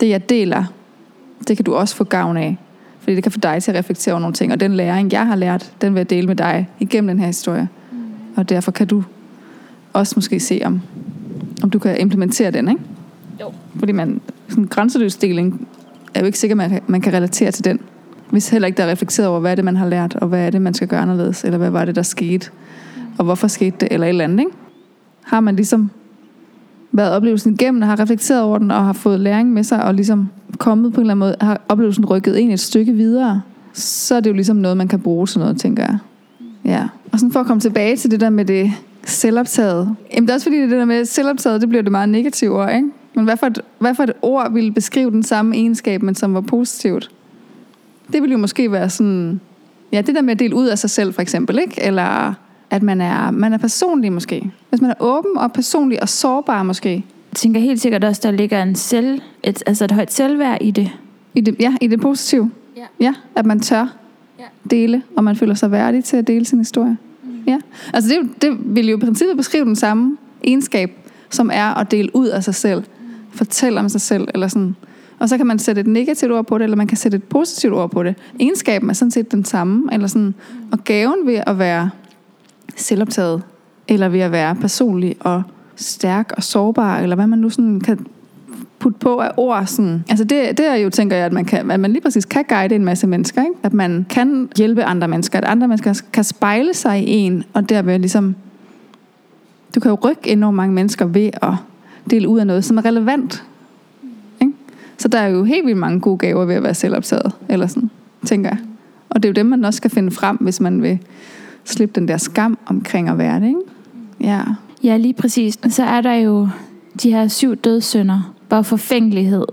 det jeg deler, det kan du også få gavn af. Fordi det kan få dig til at reflektere over nogle ting. Og den læring, jeg har lært, den vil jeg dele med dig igennem den her historie. Mm. Og derfor kan du også måske se, om, om du kan implementere den, ikke? Jo. Fordi man, sådan en grænseløs deling er jo ikke sikker, at man, man kan relatere til den. Hvis heller ikke der er reflekteret over, hvad er det, man har lært, og hvad er det, man skal gøre anderledes, eller hvad var det, der skete, mm. og hvorfor skete det, eller et eller andet, ikke? Har man ligesom været oplevelsen igennem, og har reflekteret over den, og har fået læring med sig, og ligesom kommet på en eller anden måde, har oplevelsen rykket ind et stykke videre, så er det jo ligesom noget, man kan bruge til noget, tænker jeg. Ja. Og sådan for at komme tilbage til det der med det selvoptaget. Jamen det er også fordi, det der med selvoptaget, det bliver det meget negativt ord, ikke? Men hvad for, et, hvad for et ord ville beskrive den samme egenskab, men som var positivt? Det ville jo måske være sådan, ja, det der med at dele ud af sig selv, for eksempel, ikke? Eller at man er, man er personlig måske. Hvis man er åben og personlig og sårbar måske. Jeg tænker helt sikkert også, der ligger en selv, et, altså et højt selvværd i det. I det ja, i det positive. Ja. ja. at man tør. Dele, og man føler sig værdig til at dele sin historie. Mm. Ja. Altså det, det vil jo i princippet beskrive den samme egenskab, som er at dele ud af sig selv. Fortælle om sig selv, eller sådan. Og så kan man sætte et negativt ord på det, eller man kan sætte et positivt ord på det. Egenskaben er sådan set den samme, eller sådan. Og gaven ved at være selvoptaget, eller ved at være personlig og stærk og sårbar, eller hvad man nu sådan kan putte på af ord. Sådan. Altså det, det er jo, tænker jeg, at man, kan, at man lige præcis kan guide en masse mennesker. Ikke? At man kan hjælpe andre mennesker. At andre mennesker kan spejle sig i en, og derved ligesom... Du kan jo rykke enormt mange mennesker ved at dele ud af noget, som er relevant. Ikke? Så der er jo helt vildt mange gode gaver ved at være selvoptaget, eller sådan, tænker jeg. Og det er jo dem, man også skal finde frem, hvis man vil slippe den der skam omkring at være det. Ikke? Ja. Ja, lige præcis. Så er der jo de her syv dødssynder, hvor forfængelighed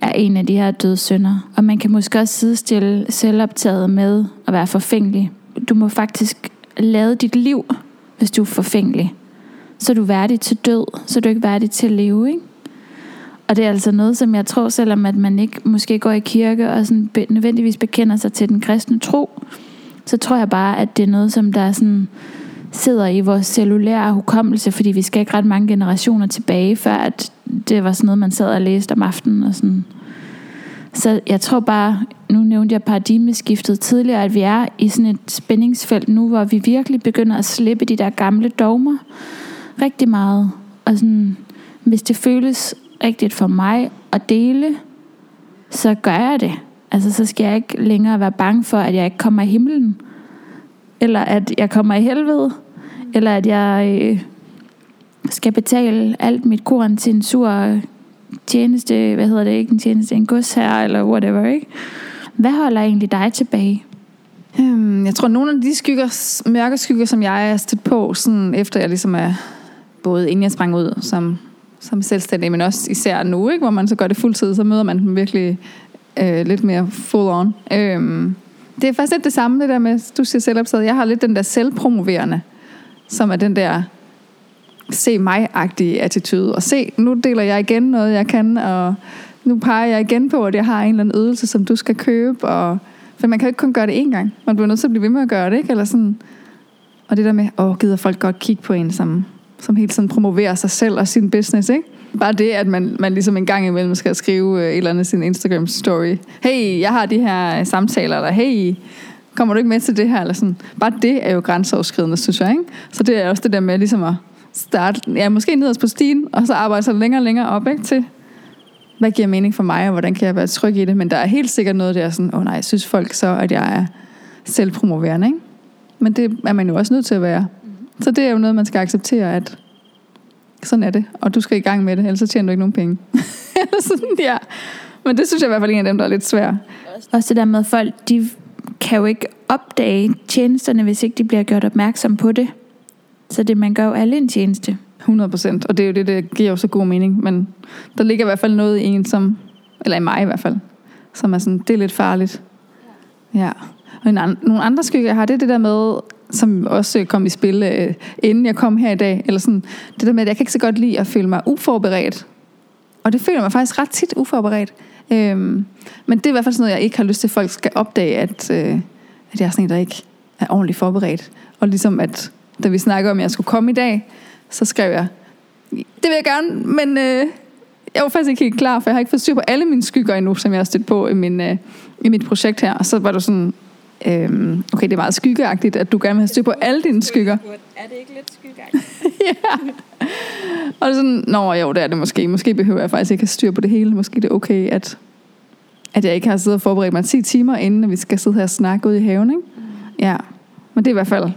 er en af de her dødssynder. Og man kan måske også sidestille selvoptaget med at være forfængelig. Du må faktisk lade dit liv, hvis du er forfængelig. Så er du værdig til død, så er du ikke værdig til at leve, ikke? Og det er altså noget, som jeg tror, selvom at man ikke måske går i kirke og sådan be- nødvendigvis bekender sig til den kristne tro, så tror jeg bare, at det er noget, som der er sådan sidder i vores cellulære hukommelse, fordi vi skal ikke ret mange generationer tilbage, før at det var sådan noget, man sad og læste om aftenen og sådan. Så jeg tror bare, nu nævnte jeg paradigmeskiftet tidligere, at vi er i sådan et spændingsfelt nu, hvor vi virkelig begynder at slippe de der gamle dogmer rigtig meget. Og sådan, hvis det føles rigtigt for mig at dele, så gør jeg det. Altså, så skal jeg ikke længere være bange for, at jeg ikke kommer i himlen. Eller at jeg kommer i helvede. Eller at jeg øh, skal betale alt mit korn til en sur tjeneste, hvad hedder det, ikke en tjeneste, en godsherre, eller whatever, ikke? Hvad holder egentlig dig tilbage? Øhm, jeg tror, nogle af de skygger, mørke skygger, som jeg er stødt på, sådan efter jeg ligesom er, både inden jeg sprang ud som, som selvstændig, men også især nu, ikke, hvor man så gør det fuldtid, så møder man dem virkelig øh, lidt mere full on. Øhm, det er faktisk lidt det samme, det der med, du siger selvoptaget. Jeg har lidt den der selvpromoverende, som er den der se mig-agtige attitude. Og se, nu deler jeg igen noget, jeg kan, og nu peger jeg igen på, at jeg har en eller anden ydelse, som du skal købe. Og, for man kan jo ikke kun gøre det én gang. Man bliver nødt til at blive ved med at gøre det, ikke? Eller sådan. Og det der med, åh, gider folk godt kigge på en, som, som helt sådan promoverer sig selv og sin business, ikke? Bare det, at man, man ligesom en gang imellem skal skrive øh, et eller andet sin Instagram-story. Hey, jeg har de her øh, samtaler, eller hey, kommer du ikke med til det her? Eller sådan. Bare det er jo grænseoverskridende, synes jeg. Ikke? Så det er også det der med ligesom at starte, ja, måske nederst på stigen, og så arbejde sig længere og længere op ikke? til, hvad giver mening for mig, og hvordan kan jeg være tryg i det. Men der er helt sikkert noget der, sådan, åh oh, nej, synes folk så, at jeg er selvpromoverende. Ikke? Men det er man jo også nødt til at være. Så det er jo noget, man skal acceptere, at sådan er det, og du skal i gang med det, ellers så tjener du ikke nogen penge. Eller sådan, ja. Men det synes jeg i hvert fald er en af dem, der er lidt svær. Også det der med, at folk, de kan jo ikke opdage tjenesterne, hvis ikke de bliver gjort opmærksom på det. Så det, man gør jo alle en tjeneste. 100 procent, og det er jo det, der giver jo så god mening. Men der ligger i hvert fald noget i en, som, eller i mig i hvert fald, som er sådan, det er lidt farligt. Ja. Og en an, nogle andre skygger, jeg har, det er det der med, som også kom i spil, øh, inden jeg kom her i dag, eller sådan, det der med, at jeg kan ikke så godt lide at føle mig uforberedt. Og det føler mig faktisk ret tit uforberedt. Øhm, men det er i hvert fald sådan noget, jeg ikke har lyst til, at folk skal opdage, at, øh, at jeg er sådan en, der ikke er ordentligt forberedt. Og ligesom at, da vi snakkede om, at jeg skulle komme i dag, så skrev jeg, det vil jeg gerne, men øh, jeg var faktisk ikke helt klar, for jeg har ikke fået styr på alle mine skygger endnu, som jeg har stødt på i, min, øh, i mit projekt her. Og så var du sådan, øh, okay, det er meget skyggeagtigt, at du gerne vil have styr på alle dine skygger. Er det ikke lidt skyggeagtigt? ja. Og det sådan, nå jo, det er det måske. Måske behøver jeg faktisk ikke have styr på det hele. Måske det er okay, at, at jeg ikke har siddet og forberedt mig 10 timer, inden vi skal sidde her og snakke ude i haven. Ikke? Ja, men det er i hvert fald,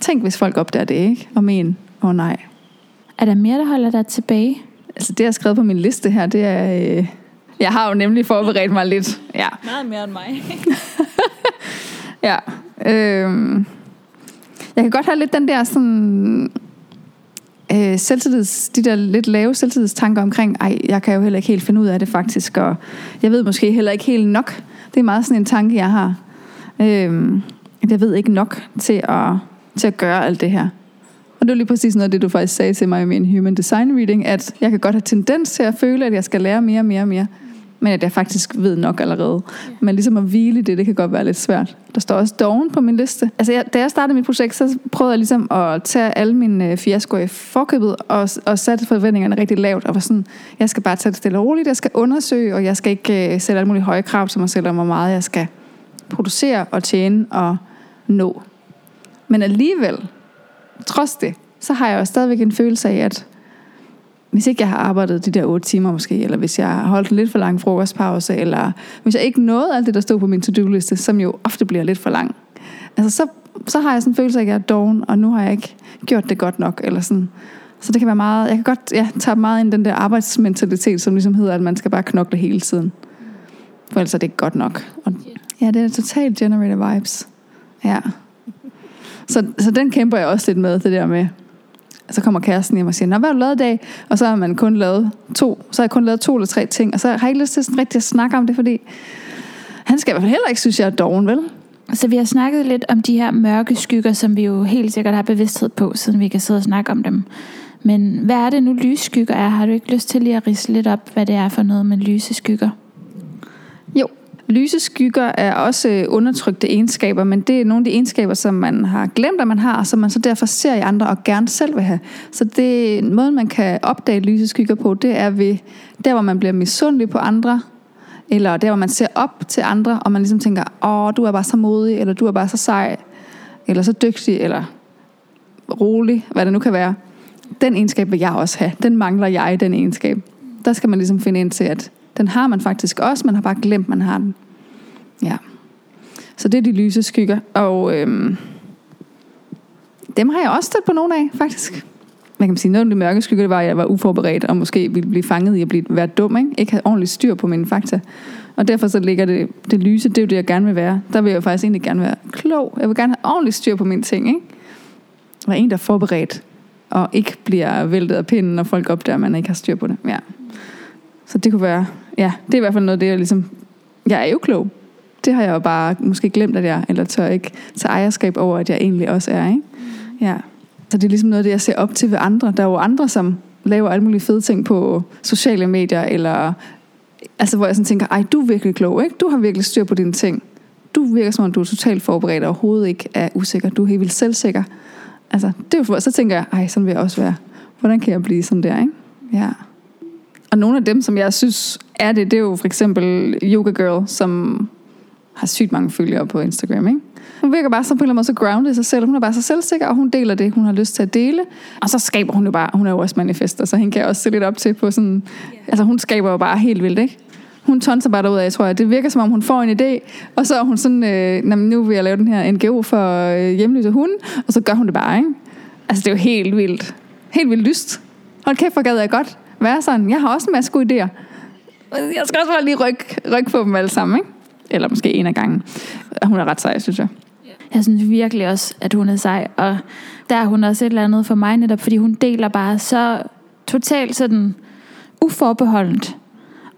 tænk hvis folk opdager det, ikke? Og men, åh oh, nej. Er der mere, der holder dig tilbage? Altså det, jeg har skrevet på min liste her, det er... Øh, jeg har jo nemlig forberedt mig lidt. Ja, Meget mere end mig. ja. Øh, jeg kan godt have lidt den der sådan... Øh, selvtillids, de der lidt lave selvtillidstanker omkring, ej, jeg kan jo heller ikke helt finde ud af det faktisk, og jeg ved måske heller ikke helt nok. Det er meget sådan en tanke, jeg har. Øh, at jeg ved ikke nok til at, til at gøre alt det her. Og det var lige præcis noget af det, du faktisk sagde til mig i min Human Design Reading, at jeg kan godt have tendens til at føle, at jeg skal lære mere og mere og mere. men at jeg faktisk ved nok allerede. Men ligesom at hvile det, det kan godt være lidt svært. Der står også doven på min liste. Altså, jeg, da jeg startede mit projekt, så prøvede jeg ligesom at tage alle mine øh, fiaskoer i forkøbet, og, og sætte forventningerne rigtig lavt, og var sådan, jeg skal bare tage det stille og roligt, jeg skal undersøge, og jeg skal ikke uh, sætte alle mulige høje krav til mig selv om, hvor meget jeg skal producere og tjene og nå. Men alligevel, trods det, så har jeg jo stadigvæk en følelse af, at hvis ikke jeg har arbejdet de der 8 timer måske, eller hvis jeg har holdt en lidt for lang frokostpause, eller hvis jeg ikke nåede alt det, der stod på min to-do-liste, som jo ofte bliver lidt for lang, altså så, så har jeg sådan en følelse af, at jeg er doven, og nu har jeg ikke gjort det godt nok, eller sådan. Så det kan være meget, jeg kan godt ja, tage meget ind den der arbejdsmentalitet, som ligesom hedder, at man skal bare knokle hele tiden. For ellers er det ikke godt nok. Og, ja, det er totalt generator vibes. Ja. Så, så den kæmper jeg også lidt med, det der med, så kommer kæresten hjem og siger, Nå, hvad har du lavet i dag? Og så har man kun lavet to, så har jeg kun lavet to eller tre ting, og så har jeg ikke lyst til sådan rigtig at snakke om det, fordi han skal i hvert fald heller ikke synes, jeg er doven, vel? Så vi har snakket lidt om de her mørke skygger, som vi jo helt sikkert har bevidsthed på, siden vi kan sidde og snakke om dem. Men hvad er det nu lysskygger er? Har du ikke lyst til lige at rise lidt op, hvad det er for noget med lyse skygger? Lyse skygger er også øh, undertrykte egenskaber, men det er nogle af de egenskaber, som man har glemt, at man har, og som man så derfor ser i andre og gerne selv vil have. Så det måde, man kan opdage lyse skygger på, det er ved der, hvor man bliver misundelig på andre, eller der, hvor man ser op til andre, og man ligesom tænker, åh, du er bare så modig, eller du er bare så sej, eller så dygtig, eller rolig, hvad det nu kan være. Den egenskab vil jeg også have. Den mangler jeg, den egenskab. Der skal man ligesom finde ind til, at den har man faktisk også, man har bare glemt, man har den. Ja. Så det er de lyse skygger. Og øhm, dem har jeg også stødt på nogle af, faktisk. Man kan sige, noget af de mørke skygger, det var, at jeg var uforberedt, og måske ville blive fanget i at blive, være dum, ikke? ikke have ordentligt styr på mine fakta. Og derfor så ligger det, det lyse, det er jo det, jeg gerne vil være. Der vil jeg jo faktisk egentlig gerne være klog. Jeg vil gerne have ordentligt styr på mine ting, ikke? Være en, der er forberedt, og ikke bliver væltet af pinden, når folk opdager, at man ikke har styr på det. Ja. Så det kunne være, ja, det er i hvert fald noget, det jeg ligesom, jeg er jo klog. Det har jeg jo bare måske glemt, at jeg, eller tør ikke tage ejerskab over, at jeg egentlig også er, ikke? Ja. Så det er ligesom noget, det jeg ser op til ved andre. Der er jo andre, som laver alle mulige fede ting på sociale medier, eller altså hvor jeg sådan tænker, ej, du er virkelig klog, ikke? Du har virkelig styr på dine ting. Du virker som om, du er totalt forberedt og overhovedet ikke er usikker. Du er helt vildt selvsikker. Altså, det er jo, så tænker jeg, ej, sådan vil jeg også være. Hvordan kan jeg blive sådan der, ikke? Ja. Og nogle af dem, som jeg synes er det, det er jo for eksempel Yoga Girl, som har sygt mange følgere på Instagram, ikke? Hun virker bare så på en eller anden måde så grounded i sig selv. Hun er bare så selvsikker, og hun deler det, hun har lyst til at dele. Og så skaber hun jo bare, hun er jo også manifester, så hende kan jeg også se lidt op til på sådan... Yeah. Altså hun skaber jo bare helt vildt, ikke? Hun tonser bare derud af, tror jeg. Det virker som om, hun får en idé, og så er hun sådan, øh, nu vil jeg lave den her NGO for øh, hjemløse hunde, og så gør hun det bare, ikke? Altså det er jo helt vildt. Helt vildt lyst. Hold kæft, hvor gad jeg godt være sådan. Jeg har også en masse gode idéer. Jeg skal også bare lige rykke, rykke på dem alle sammen, ikke? Eller måske en af gangen. Hun er ret sej, synes jeg. Jeg synes virkelig også, at hun er sej. Og der er hun også et eller andet for mig netop, fordi hun deler bare så totalt sådan uforbeholdent.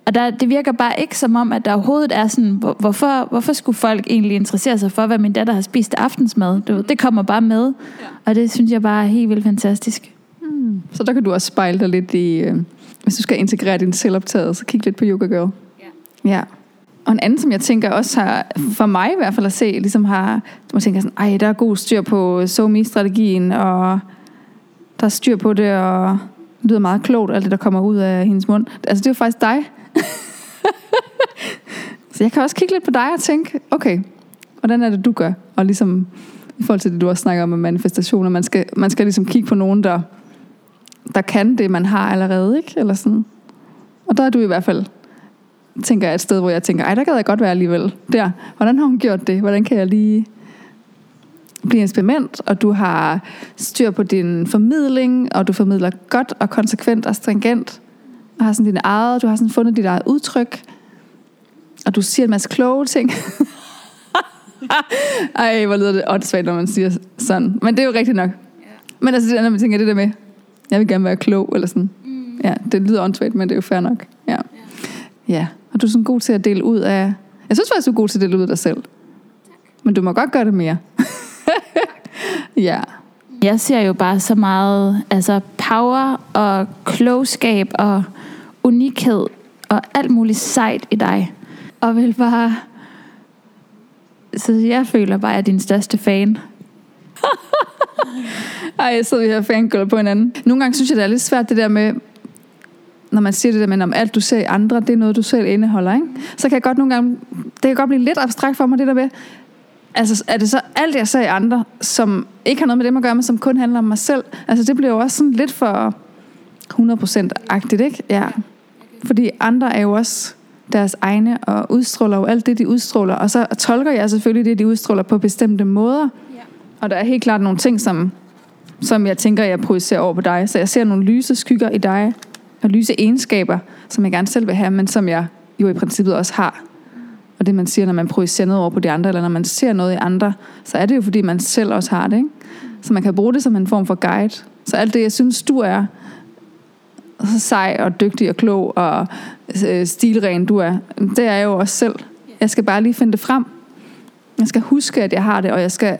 Og der, det virker bare ikke som om, at der overhovedet er sådan, hvor, hvorfor, hvorfor skulle folk egentlig interessere sig for, hvad min datter har spist aftensmad? Du, det kommer bare med. Ja. Og det synes jeg bare er helt vildt fantastisk. Mm. Så der kan du også spejle dig lidt i, øh, hvis du skal integrere din selvoptaget, så kig lidt på Yoga Girl. Ja. ja. Og en anden, som jeg tænker også har, for mig i hvert fald at se, ligesom har, man tænker sådan, ej, der er god styr på SoMe-strategien, og der er styr på det, og det lyder meget klogt, alt det, der kommer ud af hendes mund. Altså, det er jo faktisk dig. så jeg kan også kigge lidt på dig og tænke, okay, hvordan er det, du gør? Og ligesom, i forhold til det, du også snakker om med manifestationer, man skal, man skal ligesom kigge på nogen, der, der kan det, man har allerede, ikke? Eller sådan. Og der er du i hvert fald tænker jeg et sted, hvor jeg tænker, ej, der gad jeg godt være alligevel. Der. Hvordan har hun gjort det? Hvordan kan jeg lige blive eksperiment, og du har styr på din formidling, og du formidler godt og konsekvent og stringent, og har sådan din eget, du har sådan fundet dit eget udtryk, og du siger en masse kloge ting. Ej, hvor lyder det åndssvagt, når man siger sådan. Men det er jo rigtigt nok. Men altså, det, når man tænker det der med, jeg vil gerne være klog, eller sådan. Mm. Ja, det lyder åndssvagt, men det er jo fair nok. Ja. Ja. Og du er sådan god til at dele ud af... Jeg synes faktisk, du er god til at dele ud af dig selv. Tak. Men du må godt gøre det mere. ja. Jeg ser jo bare så meget altså power og klogskab og unikhed og alt muligt sejt i dig. Og vil bare... Så jeg føler bare, at jeg er din største fan. Ej, jeg sidder vi her fangirl på hinanden. Nogle gange synes jeg, det er lidt svært det der med, når man siger det der med, om alt du ser i andre, det er noget, du selv indeholder, ikke? Så kan jeg godt nogle gange, det kan godt blive lidt abstrakt for mig, det der med, altså er det så alt, jeg ser i andre, som ikke har noget med dem at gøre, men som kun handler om mig selv? Altså det bliver jo også sådan lidt for 100%-agtigt, ikke? Ja. Fordi andre er jo også deres egne, og udstråler jo alt det, de udstråler. Og så tolker jeg selvfølgelig det, de udstråler på bestemte måder. Og der er helt klart nogle ting, som, som jeg tænker, jeg projicerer over på dig. Så jeg ser nogle lyse skygger i dig, og lyse egenskaber, som jeg gerne selv vil have, men som jeg jo i princippet også har. Og det man siger, når man projicerer noget over på de andre, eller når man ser noget i andre, så er det jo fordi, man selv også har det. Ikke? Så man kan bruge det som en form for guide. Så alt det, jeg synes, du er, så sej og dygtig og klog og øh, stilren du er, det er jeg jo også selv. Jeg skal bare lige finde det frem. Jeg skal huske, at jeg har det, og jeg skal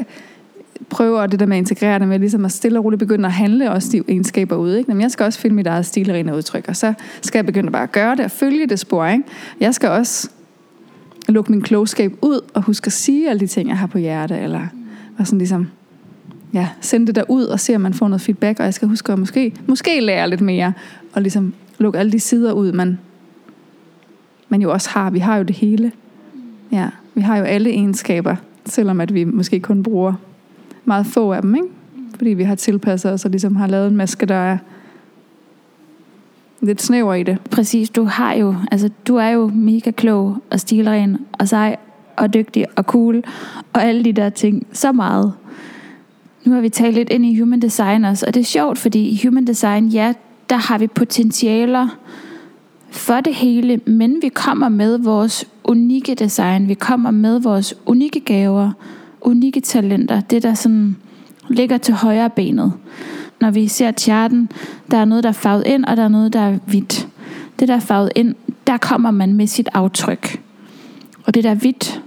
prøve at det der med at integrere det med, ligesom at stille og roligt begynde at handle også de egenskaber ud. Ikke? Men jeg skal også finde mit eget stilrene udtryk, og så skal jeg begynde bare at gøre det og følge det spor. Ikke? Jeg skal også lukke min klogskab ud og huske at sige alle de ting, jeg har på hjerte, eller og sådan ligesom ja, sende det der ud og se, om man får noget feedback, og jeg skal huske at måske, måske lære lidt mere, og ligesom lukke alle de sider ud, man, man jo også har. Vi har jo det hele. Ja, vi har jo alle egenskaber, selvom at vi måske kun bruger meget få af dem, ikke? Fordi vi har tilpasset os og ligesom har lavet en maske, der er lidt snæver i det. Præcis, du har jo, altså du er jo mega klog og stilren og sej og dygtig og cool og alle de der ting så meget. Nu har vi talt lidt ind i human design også, og det er sjovt, fordi i human design, ja, der har vi potentialer for det hele, men vi kommer med vores unikke design, vi kommer med vores unikke gaver, unikke talenter, det der sådan ligger til højre benet. Når vi ser charten, der er noget, der er farvet ind, og der er noget, der er hvidt. Det, der er farvet ind, der kommer man med sit aftryk. Og det, der er hvidt,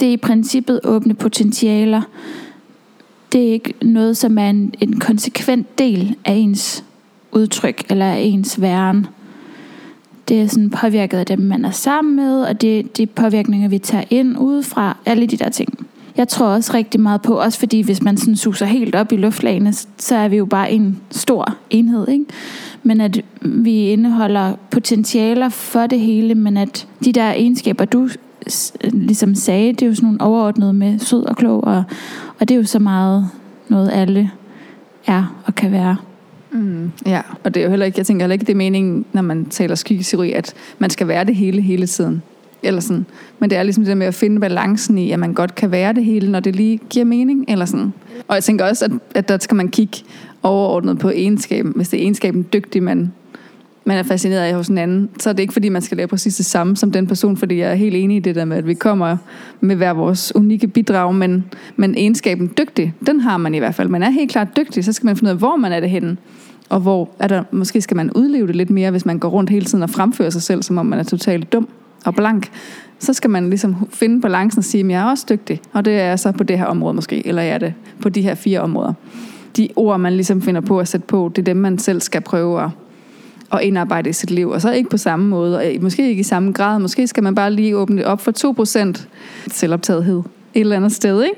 det er i princippet åbne potentialer. Det er ikke noget, som er en, en konsekvent del af ens udtryk eller af ens væren. Det er sådan påvirket af dem, man er sammen med, og det de påvirkninger, vi tager ind udefra, alle de der ting. Jeg tror også rigtig meget på, også fordi hvis man sådan suser helt op i luftlagene, så er vi jo bare en stor enhed, ikke? Men at vi indeholder potentialer for det hele, men at de der egenskaber, du ligesom sagde, det er jo sådan nogle overordnede med sød og klog, og, og det er jo så meget noget, alle er og kan være. Mm, ja, og det er jo heller ikke, jeg tænker heller ikke, det er meningen, når man taler skyggeteori, at man skal være det hele hele tiden. Eller sådan. Men det er ligesom det der med at finde balancen i, at man godt kan være det hele, når det lige giver mening. Eller sådan. Og jeg tænker også, at, at der skal man kigge overordnet på egenskaben. Hvis det er egenskaben dygtig, man, man er fascineret af hos en anden, så er det ikke fordi, man skal lave præcis det samme som den person, fordi jeg er helt enig i det der med, at vi kommer med hver vores unikke bidrag, men, men egenskaben dygtig, den har man i hvert fald. Man er helt klart dygtig, så skal man finde ud af, hvor man er det henne. Og hvor er der, måske skal man udleve det lidt mere, hvis man går rundt hele tiden og fremfører sig selv, som om man er totalt dum og blank. Så skal man ligesom finde balancen og sige, at jeg er også dygtig, og det er så på det her område måske, eller er det på de her fire områder. De ord, man ligesom finder på at sætte på, det er dem, man selv skal prøve at, at indarbejde i sit liv. Og så ikke på samme måde, og måske ikke i samme grad. Måske skal man bare lige åbne det op for 2% selvoptagethed et eller andet sted, ikke?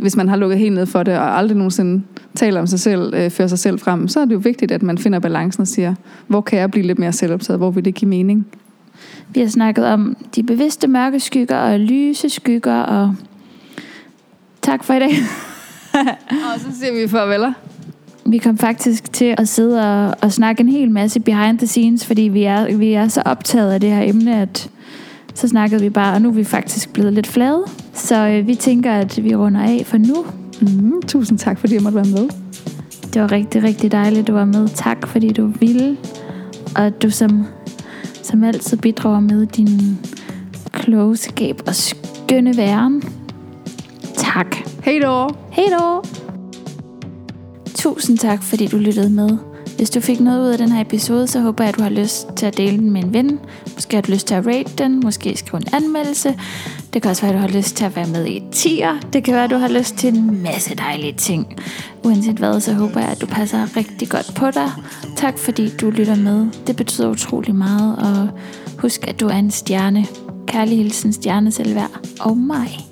hvis man har lukket helt ned for det, og aldrig nogensinde taler om sig selv, øh, fører sig selv frem, så er det jo vigtigt, at man finder balancen og siger, hvor kan jeg blive lidt mere selvoptaget, hvor vil det give mening? Vi har snakket om de bevidste mørke skygger og lyse skygger, og tak for i dag. og så siger vi farveler. Vi kom faktisk til at sidde og, og snakke en hel masse behind the scenes, fordi vi er, vi er så optaget af det her emne, at så snakkede vi bare, og nu er vi faktisk blevet lidt flade. Så øh, vi tænker, at vi runder af for nu. Mm, tusind tak, fordi jeg måtte være med. Det var rigtig, rigtig dejligt, at du var med. Tak, fordi du ville. Og at du som, som altid bidrager med din klogskab og skønne væren. Tak. Hej då. Hej då. Tusind tak, fordi du lyttede med. Hvis du fik noget ud af den her episode, så håber jeg, at du har lyst til at dele den med en ven. Måske har du lyst til at rate den, måske skrive en anmeldelse. Det kan også være, at du har lyst til at være med i tier. Det kan være, at du har lyst til en masse dejlige ting. Uanset hvad, så håber jeg, at du passer rigtig godt på dig. Tak fordi du lytter med. Det betyder utrolig meget, og husk, at du er en stjerne. Kærlig hilsen, stjerne selvværd og mig.